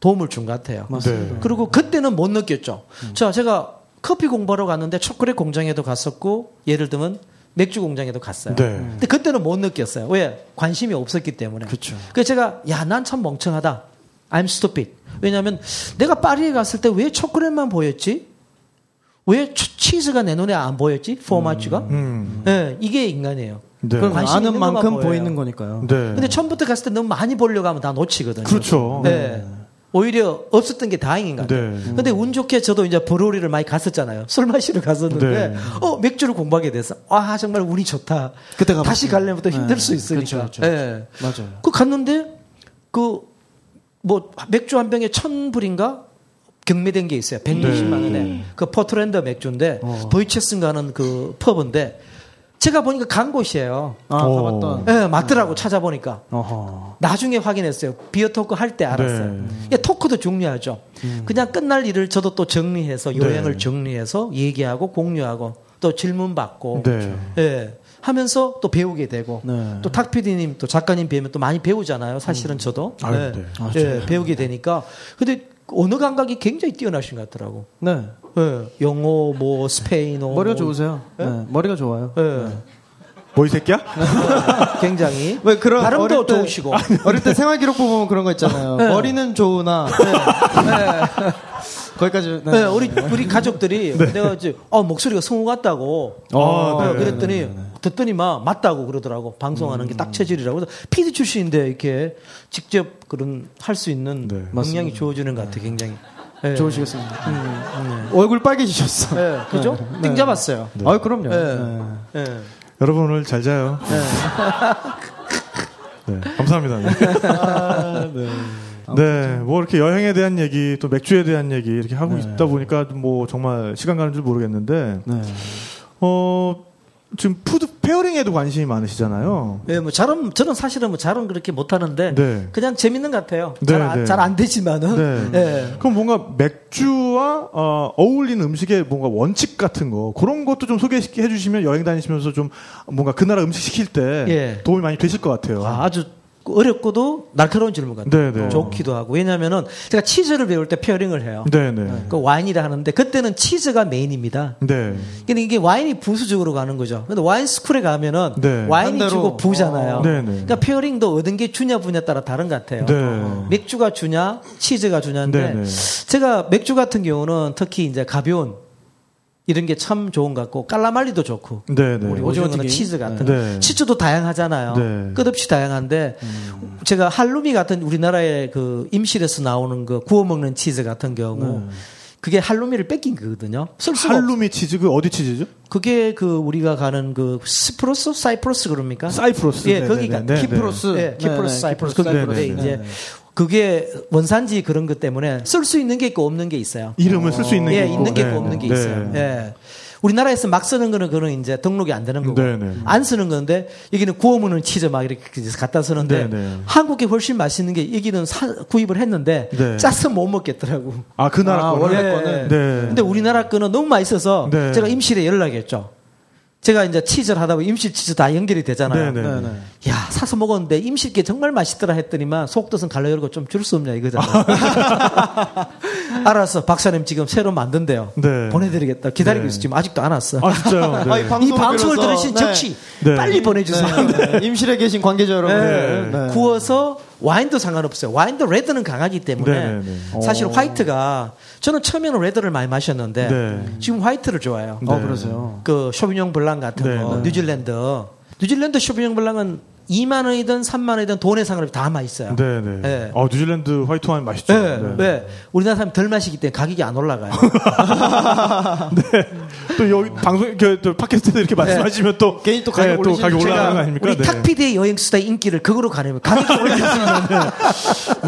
도움을 준 것 같아요. 맞습니다. 네. 그리고 그때는 못 느꼈죠. 자, 제가 커피 공부하러 갔는데 초콜릿 공장에도 갔었고 예를 들면 맥주 공장에도 갔어요. 네. 근데 그때는 못 느꼈어요. 왜? 관심이 없었기 때문에. 그쵸. 그래서 제가 야, 난 참 멍청하다. I'm stupid. 왜냐하면 내가 파리에 갔을 때 왜 초콜릿만 보였지? 왜 치- 치즈가 내 눈에 안 보였지? 포마치가? 음. 네, 이게 인간이에요. 네. 그건 관심 아는 만큼 보여요. 보이는 거니까요. 네. 근데 처음부터 갔을 때 너무 많이 보려고 하면 다 놓치거든요. 그렇죠. 네. 오히려 없었던 게 다행인 것 같아요. 네. 근데 운 좋게 저도 이제 brewery를 많이 갔었잖아요. 술 마시러 갔었는데, 네. 어, 맥주를 공부하게 돼서, 아, 정말 운이 좋다. 그때 가봤어요. 다시 가려면 또 힘들 네. 수 있으니까. 그렇죠, 그렇죠. 예. 맞아요. 그 갔는데, 그, 뭐, 맥주 한 병에 천 불인가? 경매된 게 있어요. 160만 원에. 그 포트랜드 맥주인데, Deschutes인가는 그 펍인데, 제가 보니까 간 곳이에요. 아, 오. 가봤던. 예, 맞더라고, 찾아보니까. 어허. 나중에 확인했어요. beer talk 할 때 알았어요. 네. 예, 토크도 중요하죠. 그냥 끝날 일을 저도 또 정리해서 여행을 네. 정리해서 얘기하고 공유하고 또 질문 받고 네. 예. 하면서 또 배우게 되고 네. 또탁 PD님 또 작가님 뵈면 또 많이 배우잖아요. 사실은 저도 아유, 예. 네. 아, 예, 배우게 되니까 근데 언어 감각이 굉장히 뛰어나신 것 같더라고. 네. 예. 영어 뭐 스페인어 머리가 뭐, 좋으세요. 네. 머리가 좋아요. 예. 뭐이 새끼야? (laughs) 굉장히 왜 그런 발음도 때- 좋으시고 어릴 때 생활 기록 보면 그런 거 있잖아요. 네. 머리는 좋으나 (laughs) 거기까지. 네. 네, 우리 우리 가족들이 내가 이제 어 목소리가 성우 같다고 아, 어, 네, 그랬더니 듣더니 막 맞다고 그러더라고 방송하는 게딱 체질이라고 그래서 PD 출신인데 이렇게 직접 그런 할 수 있는 네. 역량이 주어지는 것 같아 굉장히 네. 좋으시겠습니다. 음, 얼굴 빨개지셨어. 네. 네, 그죠? 띵 잡았어요. 아, 그럼요. 네. 네. 네. 여러분 오늘 잘 자요. 네. 감사합니다. (laughs) 네. 네, 뭐 이렇게 여행에 대한 얘기, 또 맥주에 대한 얘기 이렇게 하고 네. 있다 보니까 뭐 정말 시간 가는 줄 모르겠는데, 네. 어, 지금 food pairing에도 관심이 많으시잖아요. 네, 뭐 잘은 저는 사실은 뭐 잘은 그렇게 못 하는데 네. 그냥 재밌는 것 같아요. 네, 잘안 네. 잘안 되지만은 네. 네. 그럼 뭔가 맥주와 어, 어울리는 음식의 뭔가 원칙 같은 거 그런 것도 좀 소개해 주시면 여행 다니시면서 좀 뭔가 그 나라 음식 시킬 때 예. 도움이 많이 되실 것 같아요. 아, 아주 어렵고도 날카로운 질문 같아요. 네, 네. 좋기도 하고. 왜냐면은 제가 치즈를 배울 때 pairing을 해요. 네, 네. 그 와인이라 하는데 그때는 치즈가 메인입니다. 네. 근데 이게 와인이 부수적으로 가는 거죠. 근데 와인 school에 가면은 네. 와인이 반대로. 주고 부잖아요. 어. 그러니까 pairing도 어떤 게 주냐 부냐 따라 다른 것 같아요. 네. 맥주가 주냐 치즈가 주냐인데 네, 네. 제가 맥주 같은 경우는 특히 이제 가벼운 이런 게 참 좋은 것 같고 calamari도 좋고 네, 네. 우리 오징어 오징어는 튀김? 치즈 같은 네. 거. 치즈도 다양하잖아요. 네. 끝없이 다양한데 제가 halloumi 같은 우리나라의 그 임실에서 나오는 그 구워 먹는 치즈 같은 경우 그게 halloumi를 베낀 거거든요. 쓸 수가 없 halloumi 치즈 그 어디 치즈죠? 그게 그 우리가 가는 그 시프러스, 사이프러스 그럽니까? 사이프러스. 예, 네, 거기가 네, 네, 네. 키프로스. 예, 키프러스, 네, 네. 사이프러스 키프로스, 그런데 네, 이제 네. 그게 원산지 그런 것 때문에 쓸 수 있는 게 있고 없는 게 있어요. 이름을 쓸 수 있는 예, 게 있고. 있는 게 네, 있고 없는 게 네. 있어요. 예. 우리나라에서 막 쓰는 거는 그는 이제 등록이 안 되는 거고 네, 네. 안 쓰는 건데 여기는 구워 먹는 치즈 막 이렇게 갖다 쓰는데 네, 네. 한국에 훨씬 맛있는 게 여기는 사- 구입을 했는데 네. 짜서 못 먹겠더라고. 아, 그 나라 아, 거를? 원래 예. 거는? 네. 근데 우리나라 거는 너무 맛있어서 네. 제가 임실에 연락했죠. 제가 이제 치즈를 하다 보면 임실 치즈 다 연결이 되잖아요. 네, 네. 네, 네. 야 사서 먹었는데 임실게 정말 맛있더라 했더니만 속뜻은 갈라 열고 좀 줄 수 없냐 이거잖아요. (laughs) 알았어. 박사님 지금 새로 만든대요. 네. 보내드리겠다. 기다리고 네. 있어. 지금 아직도 안 왔어. 아 진짜요? (laughs) 네. 아, 이이 방송을 방송을 들어서, 들으신 네. 즉시 네. 빨리 보내주세요. 네, 네. 임실에 계신 관계자 여러분. 네. 네. 구워서 와인도 상관없어요. 와인도 레드는 강하기 때문에 네, 네, 네. 사실 오. 화이트가 저는 처음에는 레드를 많이 마셨는데 네. 지금 화이트를 좋아해요. 어, 네. 그러세요. 그 Sauvignon Blanc 같은 네, 거 네. 뉴질랜드 뉴질랜드 Sauvignon Blanc은 2만 원이든 3만 원이든 돈의 상관없이 다 맛있어요. 네, 네. 네. 어, 뉴질랜드 화이트 와인 맛있죠. 네, 왜 우리나라 사람 덜 마시기 때문에 가격이 안 올라가요. (laughs) 또 여기 방송 그, 또 팟캐스트에서 이렇게 말씀하시면 또 괜히 또 가격 네, 또 가격 제가 올라가는 거 아닙니까? 우리 네. 탁피디의 여행 수다의 인기를 그거로 가려면 가격이 (laughs) 올라가요.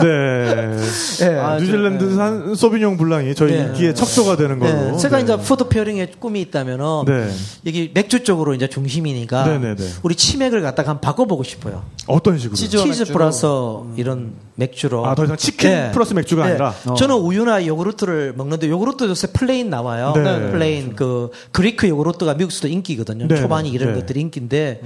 네. 네. 아, 뉴질랜드 산 Sauvignon Blanc이 저희 네. 인기의 척도가 되는 걸로. 네, 제가 네. 이제 food pairing의 꿈이 있다면은 네. 여기 맥주 쪽으로 이제 중심이니까 네, 네, 네. 우리 치맥을 갖다가 한번 바꿔보고 싶어요. 어떤 식으로? 치즈 맥주로. 플러스 이런 맥주로. 아, 더 이상 치킨 네. 플러스 맥주가 네. 아니라. 어. 저는 우유나 요구르트를 먹는데 요구르트 요새 plain 나와요. 네. plain 그 Greek 요구르트가 미국에서도 인기거든요. 네, 초바니 네. 이런 네. 것들이 인기인데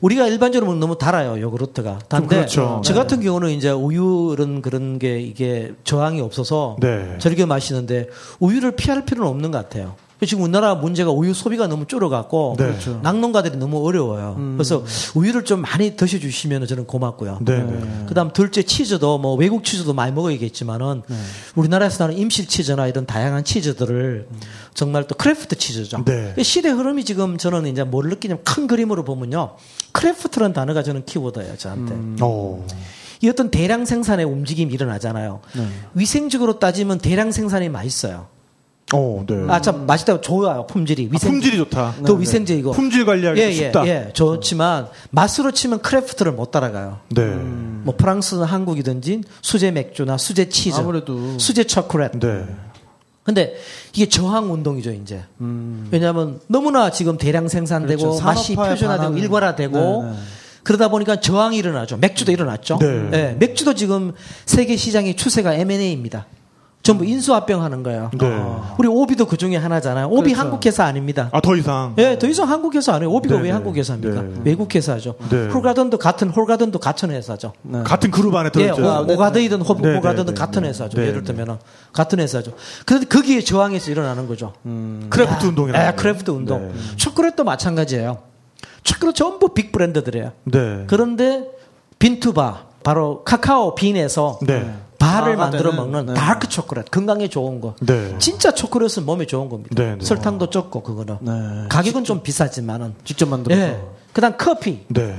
우리가 일반적으로 먹으면 너무 달아요 요구르트가. 단데 그렇죠. 저 같은 경우는 이제 우유 이런 그런 게 이게 저항이 없어서 네. 저렇게 마시는데 우유를 피할 필요는 없는 것 같아요. 지금 우리나라 문제가 우유 소비가 너무 줄어갖고 네. 그렇죠. 낙농가들이 너무 어려워요. 그래서 우유를 좀 많이 드셔주시면 저는 고맙고요. 네, 네. 그다음 둘째 치즈도 뭐 외국 치즈도 많이 먹어야겠지만은 우리나라에서 나는 임실 치즈나 이런 다양한 치즈들을 정말 또 craft 치즈죠. 네. 시대 흐름이 지금 저는 이제 뭘 느끼냐면 큰 그림으로 보면요. craft라는 단어가 저는 키워드예요, 저한테. 어. 이 어떤 대량 생산의 움직임이 일어나잖아요. 위생적으로 따지면 대량 생산이 맛있어요. 어, 네. 아, 참 맛있다고 좋아요. 품질이. 아, 위생 품질이 좋다. 더 위생적이고. 품질 관리하기 예, 예, 쉽다. 예. 좋지만 맛으로 치면 craft를 못 따라가요. 네. 뭐 프랑스나 한국이든지 수제 맥주나 수제 치즈, 아무래도. 수제 초콜릿. 네. 근데 이게 저항 운동이죠, 이제. 왜냐하면 너무나 지금 대량 생산되고 음. 그렇죠. 맛이 표준화되고. 일괄화되고 네, 네. 그러다 보니까 저항이 일어나죠. 맥주도 일어났죠. 네. 예, 맥주도 지금 세계 시장의 추세가 M&A입니다. 전부 인수합병하는 거예요. 네. 우리 오비도 그 중에 하나잖아요. 오비 그렇죠. 한국 회사 아닙니다. 아, 더 이상. 예, 더 이상 한국 회사 아니에요. 오비가 네, 왜 네. 한국 회사입니까? 네. 외국 회사죠. 네. 홀가든도 같은 홀가든도 같은 회사죠. 같은 그룹 안에 예, 들어있죠. 오, 오가든이든 호, 네, 오가든 네, 같은 네. 회사죠. 네, 예를 네. 들면은 같은 회사죠. 그런데 거기에 저항해서 일어나는 거죠. craft 운동이라. 예, craft 운동. 네. 초콜릿도 마찬가지예요. 초콜릿 전부 big 브랜드들이에요. 네. 그런데 bean to bar 바로 카카오 bean에서 네. 바를 바가 만들어 되는, 먹는 네. dark 초콜릿 건강에 좋은 거. 네. 진짜 초콜릿은 몸에 좋은 겁니다. 네, 네. 설탕도 적고 그거는 네. 가격은 좀 비싸지만은 직접 만들어서. 예. 그다음 커피 네.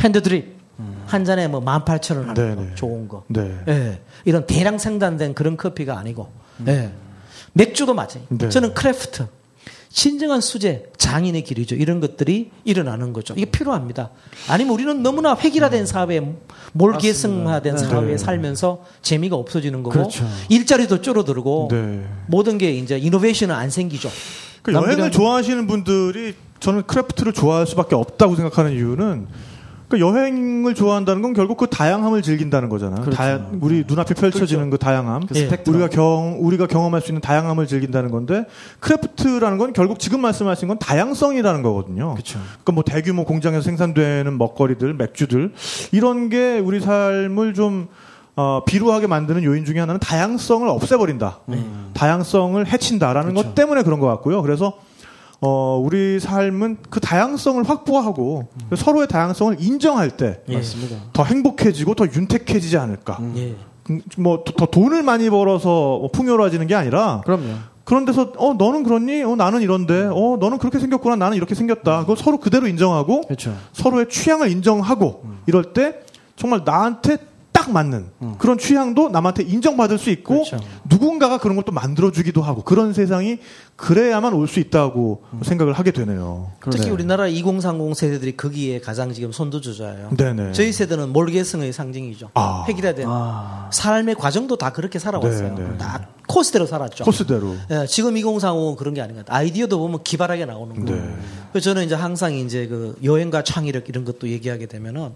hand drip 한 잔에 뭐 18,000원 하는 네, 거 네. 좋은 거. 네. 예. 이런 대량 생산된 그런 커피가 아니고. 예. 맥주도 마찬가지. 네. 저는 craft. 진정한 수제, 장인의 길이죠. 이런 것들이 일어나는 거죠. 이게 필요합니다. 아니면 우리는 너무나 획일화된 사회에 몰개성화된 사회에 네. 살면서 재미가 없어지는 거고 그렇죠. 일자리도 줄어들고 네. 모든 게 이제 innovation은 안 생기죠. 그 여행을 좋아하시는 분들이 저는 craft를 좋아할 수밖에 없다고 생각하는 이유는 그 여행을 좋아한다는 건 결국 그 다양함을 즐긴다는 거잖아요. 그렇죠. 다양- 우리 눈앞에 펼쳐지는 그 다양함, 그 예. 우리가 경 우리가 경험할 수 있는 다양함을 즐긴다는 건데 craft라는 건 결국 지금 말씀하신 건 다양성이라는 거거든요. 그쵸. 그러니까 뭐 대규모 공장에서 생산되는 먹거리들, 맥주들 이런 게 우리 삶을 좀 어, 비루하게 만드는 요인 중에 하나는 다양성을 없애버린다. 다양성을 해친다라는 것 때문에 그런 것 같고요. 그래서 어, 우리 삶은 그 다양성을 확보하고 서로의 다양성을 인정할 때더 맞습니다. 행복해지고 더 윤택해지지 않을까. 예. 음, 뭐, 더, 더 돈을 많이 벌어서 뭐 풍요로워지는 게 아니라 그럼요. 그런 데서 어 너는 그렇니? 어 나는 이런데. 어 너는 그렇게 생겼구나. 나는 이렇게 생겼다. 그걸 서로 그대로 인정하고 그렇죠. 서로의 취향을 인정하고 이럴 때 정말 나한테 딱 맞는 그런 취향도 남한테 인정받을 수 있고 그렇죠. 누군가가 그런 걸 또 만들어주기도 하고 그런 세상이 그래야만 올 수 있다고 생각을 하게 되네요. 특히 네. 우리나라 2030 세대들이 거기에 가장 지금 선두주자예요. 네네. 저희 세대는 몰개성의 상징이죠. 아. 획일화된 아. 삶의 과정도 다 그렇게 살아왔어요. 네, 네. 다 코스대로 살았죠. 코스대로. 예, 지금 2035은 그런 게 아닌 것 같아요. 아이디어도 보면 기발하게 나오는 거예요. 네. 그래서 저는 이제 항상 이제 그 여행과 창의력 이런 것도 얘기하게 되면은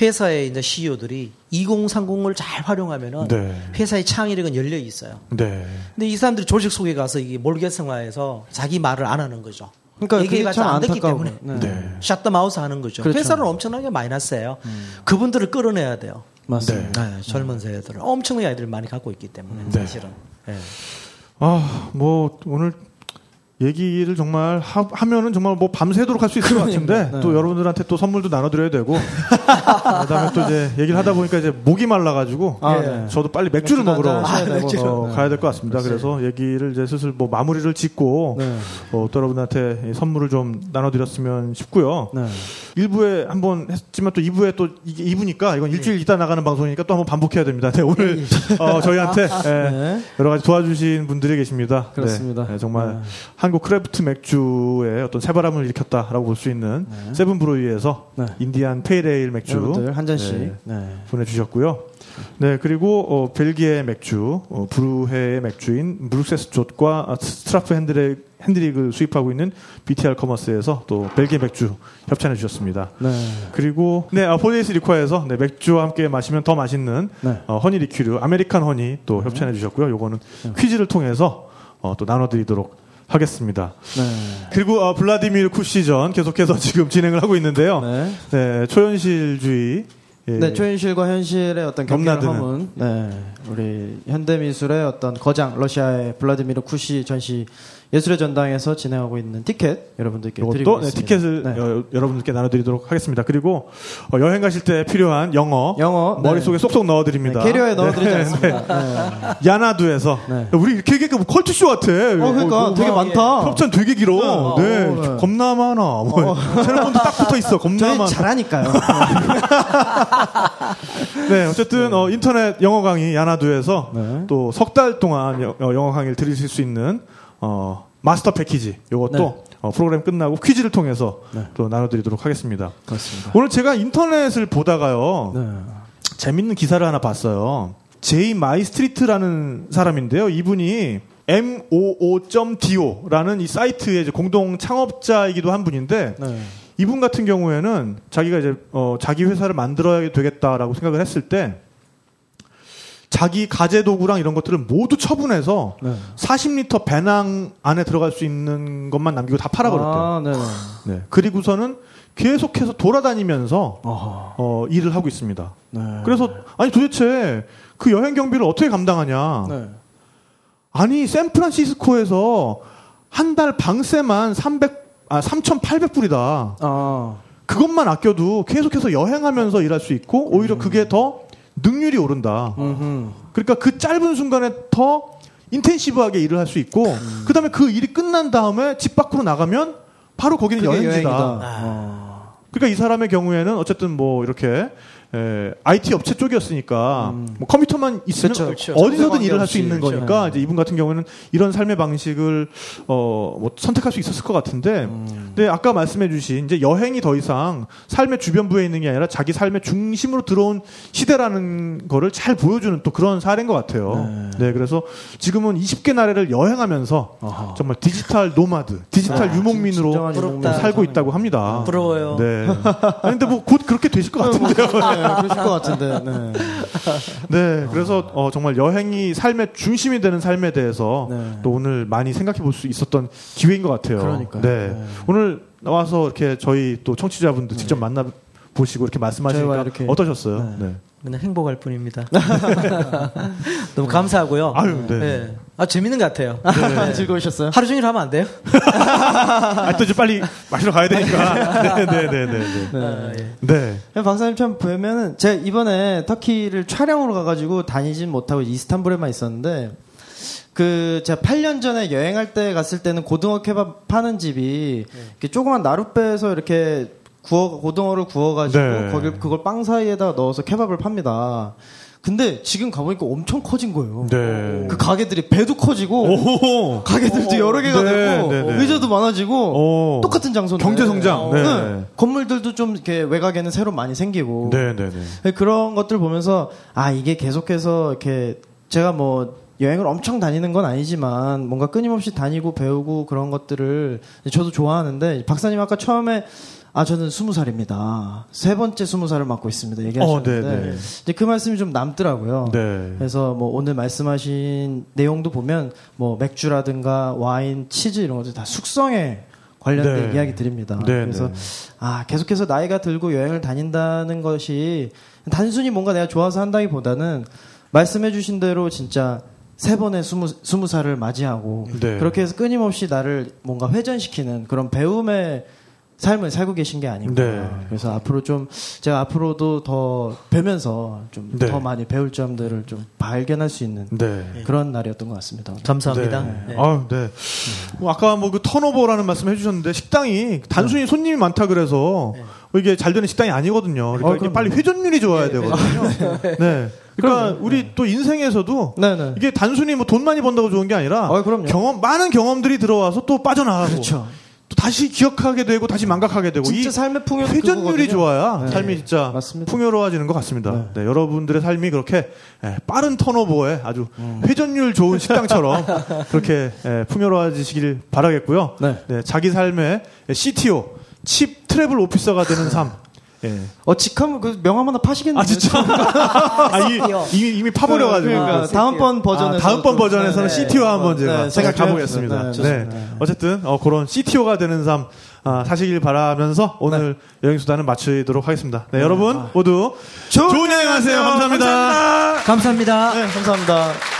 회사의 이제 CEO들이 2030을 잘 활용하면은 네. 회사의 창의력은 열려 있어요. 네. 근데 이 사람들이 조직 속에 가서 이게 몰개성화해서 자기 말을 안 하는 거죠. 그러니까 얘기해봤자 참안 듣기 안타까운 때문에. 거예요. 네. 샷더 마우스 하는 거죠. 그렇죠. 회사는 엄청나게 마이너스예요. 그분들을 끌어내야 돼요. 맞습니다. 네, 젊은 세대들을 엄청나게 아이들을 많이 갖고 있기 때문에 네. 사실은. 예. 아, 뭐 오늘 얘기를 정말 하, 하면은 정말 뭐 밤새도록 할 수 있을 것 같은데 네. 또 여러분들한테 또 선물도 나눠드려야 되고 (laughs) 그다음에 또 이제 얘기를 하다 보니까 이제 목이 말라가지고 아, 예. 네. 저도 빨리 맥주를 맥주 먹으러 하셔야 되고. 어, 네. 가야 될 것 같습니다. 그래서 얘기를 이제 슬슬 뭐 마무리를 짓고 네. 어, 또 여러분한테 이 선물을 좀 나눠드렸으면 싶고요. 네. 1부에 한번 했지만 또 2부에 또 이게 2부니까 이건 일주일 있다 나가는 방송이니까 또 한번 반복해야 됩니다. 네, 오늘 어, 저희한테 (laughs) 예, 네. 여러 가지 도와주신 분들이 계십니다. 네, 그렇습니다. 네, 정말 네. 한국 크래프트 맥주의 어떤 새바람을 일으켰다라고 볼 수 있는 세븐 브로이에서 네. Indian Pale Ale 맥주 한 잔씩. 네, 네. 보내주셨고요. 네, 그리고 어, 벨기에 맥주, 어, 브루헤의 맥주인 Brugse Zot과 아, Straffe Hendrik, Hendrik을 수입하고 있는 BTR 커머스에서 또 벨기에 맥주 협찬해 주셨습니다. 네. 그리고 네, 아, 폴리에스 liquor에서 네, 맥주와 함께 마시면 더 맛있는 네. 어, honey 리큐르 American Honey 또 협찬해 주셨고요. 요거는 퀴즈를 통해서 어, 또 나눠드리도록 하겠습니다. 네. 그리고 어, 블라디미르 쿠시전 계속해서 (laughs) 지금 진행을 하고 있는데요. 네. 네, 초현실주의 예, 네, 초현실과 현실의 어떤 경계를. 허문, 네, 우리 현대 미술의 어떤 거장, 러시아의 블라디미르 쿠시 전시 예술의 전당에서 진행하고 있는 티켓 여러분들께 드리고 네. 티켓을 네. 여, 여러분들께 나눠드리도록 하겠습니다. 그리고 어, 여행 가실 때 필요한 영어, 영어, 네. 머릿속에 쏙쏙 넣어드립니다. 네, 캐리어에 넣어드리지 네, 않습니다. 네. (laughs) 네. 야나두에서 네. 우리 이렇게 뭐 컬투쇼 같아. 어, 그러니까 되게 많다. 협찬 되게 길어. 어, 네, 어, 네. 겁나 많아. 뭐, 채널폰도 딱 붙어 있어. 겁나 많아. 잘하니까요. (laughs) 네, 어쨌든 어, 인터넷 영어 강의 야나두에서 네. 또 석 달 동안 여- 어, 영어 강의를 들으실 수 있는 어, 마스터 패키지 요것도 네. 어, 프로그램 끝나고 퀴즈를 통해서 네. 또 나눠드리도록 하겠습니다. 그렇습니다. 오늘 제가 인터넷을 보다가요 네. 재밌는 기사를 하나 봤어요. 제이 마이스트리트라는 사람인데요. 이분이 moo.do라는 이 사이트의 이제 공동 창업자이기도 한 분인데 네. 이분 같은 경우에는 자기가 이제 어, 자기 회사를 만들어야 되겠다라고 생각을 했을 때 자기 가재 도구랑 이런 것들을 모두 처분해서 네. 40리터 배낭 안에 들어갈 수 있는 것만 남기고 다 팔아버렸대요. 아, 네. 네. 그리고서는 계속해서 돌아다니면서 어허. 어, 일을 하고 있습니다. 네. 그래서 아니 도대체 그 여행 경비를 어떻게 감당하냐? 네. 아니 샌프란시스코에서 한 달 방세만 300 아 3,800불이다. 아, 그것만 아껴도 계속해서 여행하면서 일할 수 있고 오히려 그게 더 능률이 오른다. 음흠. 그러니까 그 짧은 순간에 더 인텐시브하게 일을 할 수 있고 그다음에 그 일이 끝난 다음에 집 밖으로 나가면 바로 거기는 여행지다. 아. 그러니까 이 사람의 경우에는 어쨌든 뭐 이렇게 에, IT 업체 쪽이었으니까 뭐 컴퓨터만 있으면 그쵸, 그쵸. 어디서든 일을 할 수 있는. 거니까 네. 이제 이분 같은 경우에는 이런 삶의 방식을 어 뭐 선택할 수 있었을 것 같은데 근데 아까 말씀해주신 이제 여행이 더 이상 삶의 주변부에 있는 게 아니라 자기 삶의 중심으로 들어온 시대라는 거를 잘 보여주는 또 그런 사례인 것 같아요. 네, 그래서 지금은 20개 나라를 여행하면서 아하. 정말 디지털 노마드, 디지털 유목민으로 진정한 부럽다. 살고 있다고 합니다. 부러워요. 네. 아니, 근데 뭐 곧 그렇게 되실 것 (laughs) 같은데요. 네, 그러실 것 같은데. 네. 네. 그래서 어, 정말 여행이 삶의 중심이 되는 삶에 대해서 네. 또 오늘 많이 생각해 볼 수 있었던 기회인 것 같아요. 그러니까요. 네. 네. 오늘 나와서 이렇게 저희 또 청취자분들 직접 만나 보시고 이렇게 말씀하시니까 이렇게- 어떠셨어요? 네. 네. 그냥 행복할 뿐입니다. (laughs) 너무 감사하고요. 아유, 네. 아 재밌는 것 같아요. 네. (laughs) 즐거우셨어요? 하루 종일 하면 안 돼요? (laughs) 아, 또 이제 빨리 마시러 가야 되니까. 네, 네, 네, 네. 네. 아, 예. 네. 박사님 참 보면은 제가 이번에 터키를 촬영으로 가가지고 다니진 못하고 이스탄불에만 있었는데 그 제가 8년 전에 여행할 때 갔을 때는 고등어 케밥 파는 집이 이렇게 조그만 나룻배에서 이렇게 구워 고등어를 구워가지고 네. 거기 그걸 빵 사이에다 넣어서 케밥을 팝니다. 근데 지금 가보니까 엄청 커진 거예요. 네. 그 가게들이 배도 커지고 오! 가게들도 여러 개가 네, 되고 네, 네. 의자도 많아지고 오. 똑같은 장소인데 경제 성장. 네. 건물들도 좀 이렇게 외곽에는 새로 많이 생기고 네, 네, 네. 그런 것들 보면서 아 이게 계속해서 이렇게 제가 뭐 여행을 엄청 다니는 건 아니지만 뭔가 끊임없이 다니고 배우고 그런 것들을 저도 좋아하는데 박사님 아까 처음에 아 저는 스무 살입니다 세 번째 스무 살을 맡고 있습니다 얘기하셨는데 어, 네, 네. 이제 그 말씀이 좀 남더라고요. 네. 그래서 뭐 오늘 말씀하신 내용도 보면 뭐 맥주라든가 와인, 치즈 이런 것들 다 숙성에 관련된 네. 이야기들입니다. 네, 그래서 네. 아 계속해서 나이가 들고 여행을 다닌다는 것이 단순히 뭔가 내가 좋아서 한다기보다는 말씀해주신 대로 진짜 세 번의 스무, 스무 살을 맞이하고 네. 그렇게 해서 끊임없이 나를 뭔가 회전시키는 그런 배움의 삶을 살고 계신 게 아닌가. 네. 그래서 앞으로 좀 제가 앞으로도 더 뵈면서 좀더 네. 많이 배울 점들을 좀 발견할 수 있는 네. 그런 날이었던 것 같습니다. 오늘. 감사합니다. 네. 네. 아, 네. 뭐 아까 뭐 그 턴오버라는 말씀 해주셨는데 식당이 단순히 손님이 많다 그래서 뭐 이게 잘 되는 식당이 아니거든요. 그러니까 어, 그럼요. 빨리 회전율이 좋아야 되거든요. 네. 그러니까 우리 또 인생에서도 네 네. 이게 단순히 뭐 돈 많이 번다고 좋은 게 아니라 어, 그럼요. 경험 많은 경험들이 들어와서 또 빠져나가고 그렇죠. 또 다시 기억하게 되고 다시 망각하게 되고 진짜 이 삶의 풍요는 회전율이. 좋아야 네. 삶이 진짜 맞습니다. 풍요로워지는 것 같습니다. 네, 여러분들의 삶이 그렇게 예, 빠른 턴오버에 아주 회전율 좋은 식당처럼 (laughs) 그렇게 예, 풍요로워지시길 바라겠고요. 네. 자기 삶의 CTO, 칩 트래블 오피서가 되는 삶. 예. 어, 직하면 그 명함 하나 파시겠네요. 아 진짜? (laughs) 아, 이, 이미 이미 파버려가지고. 그러니까 다음번 버전에서 아, 다음번 좀- 버전에서는 네. CTO 한번 네, 제가 네, 생각해 생각해 보겠습니다. 네, 네. 어쨌든 어, 그런 CTO가 되는 삶 아, 사시길 바라면서 오늘 여행 수단은 마치도록 하겠습니다. 네, 여러분 모두 좋은, 여행 하세요. 감사합니다. 감사합니다. 네, 감사합니다.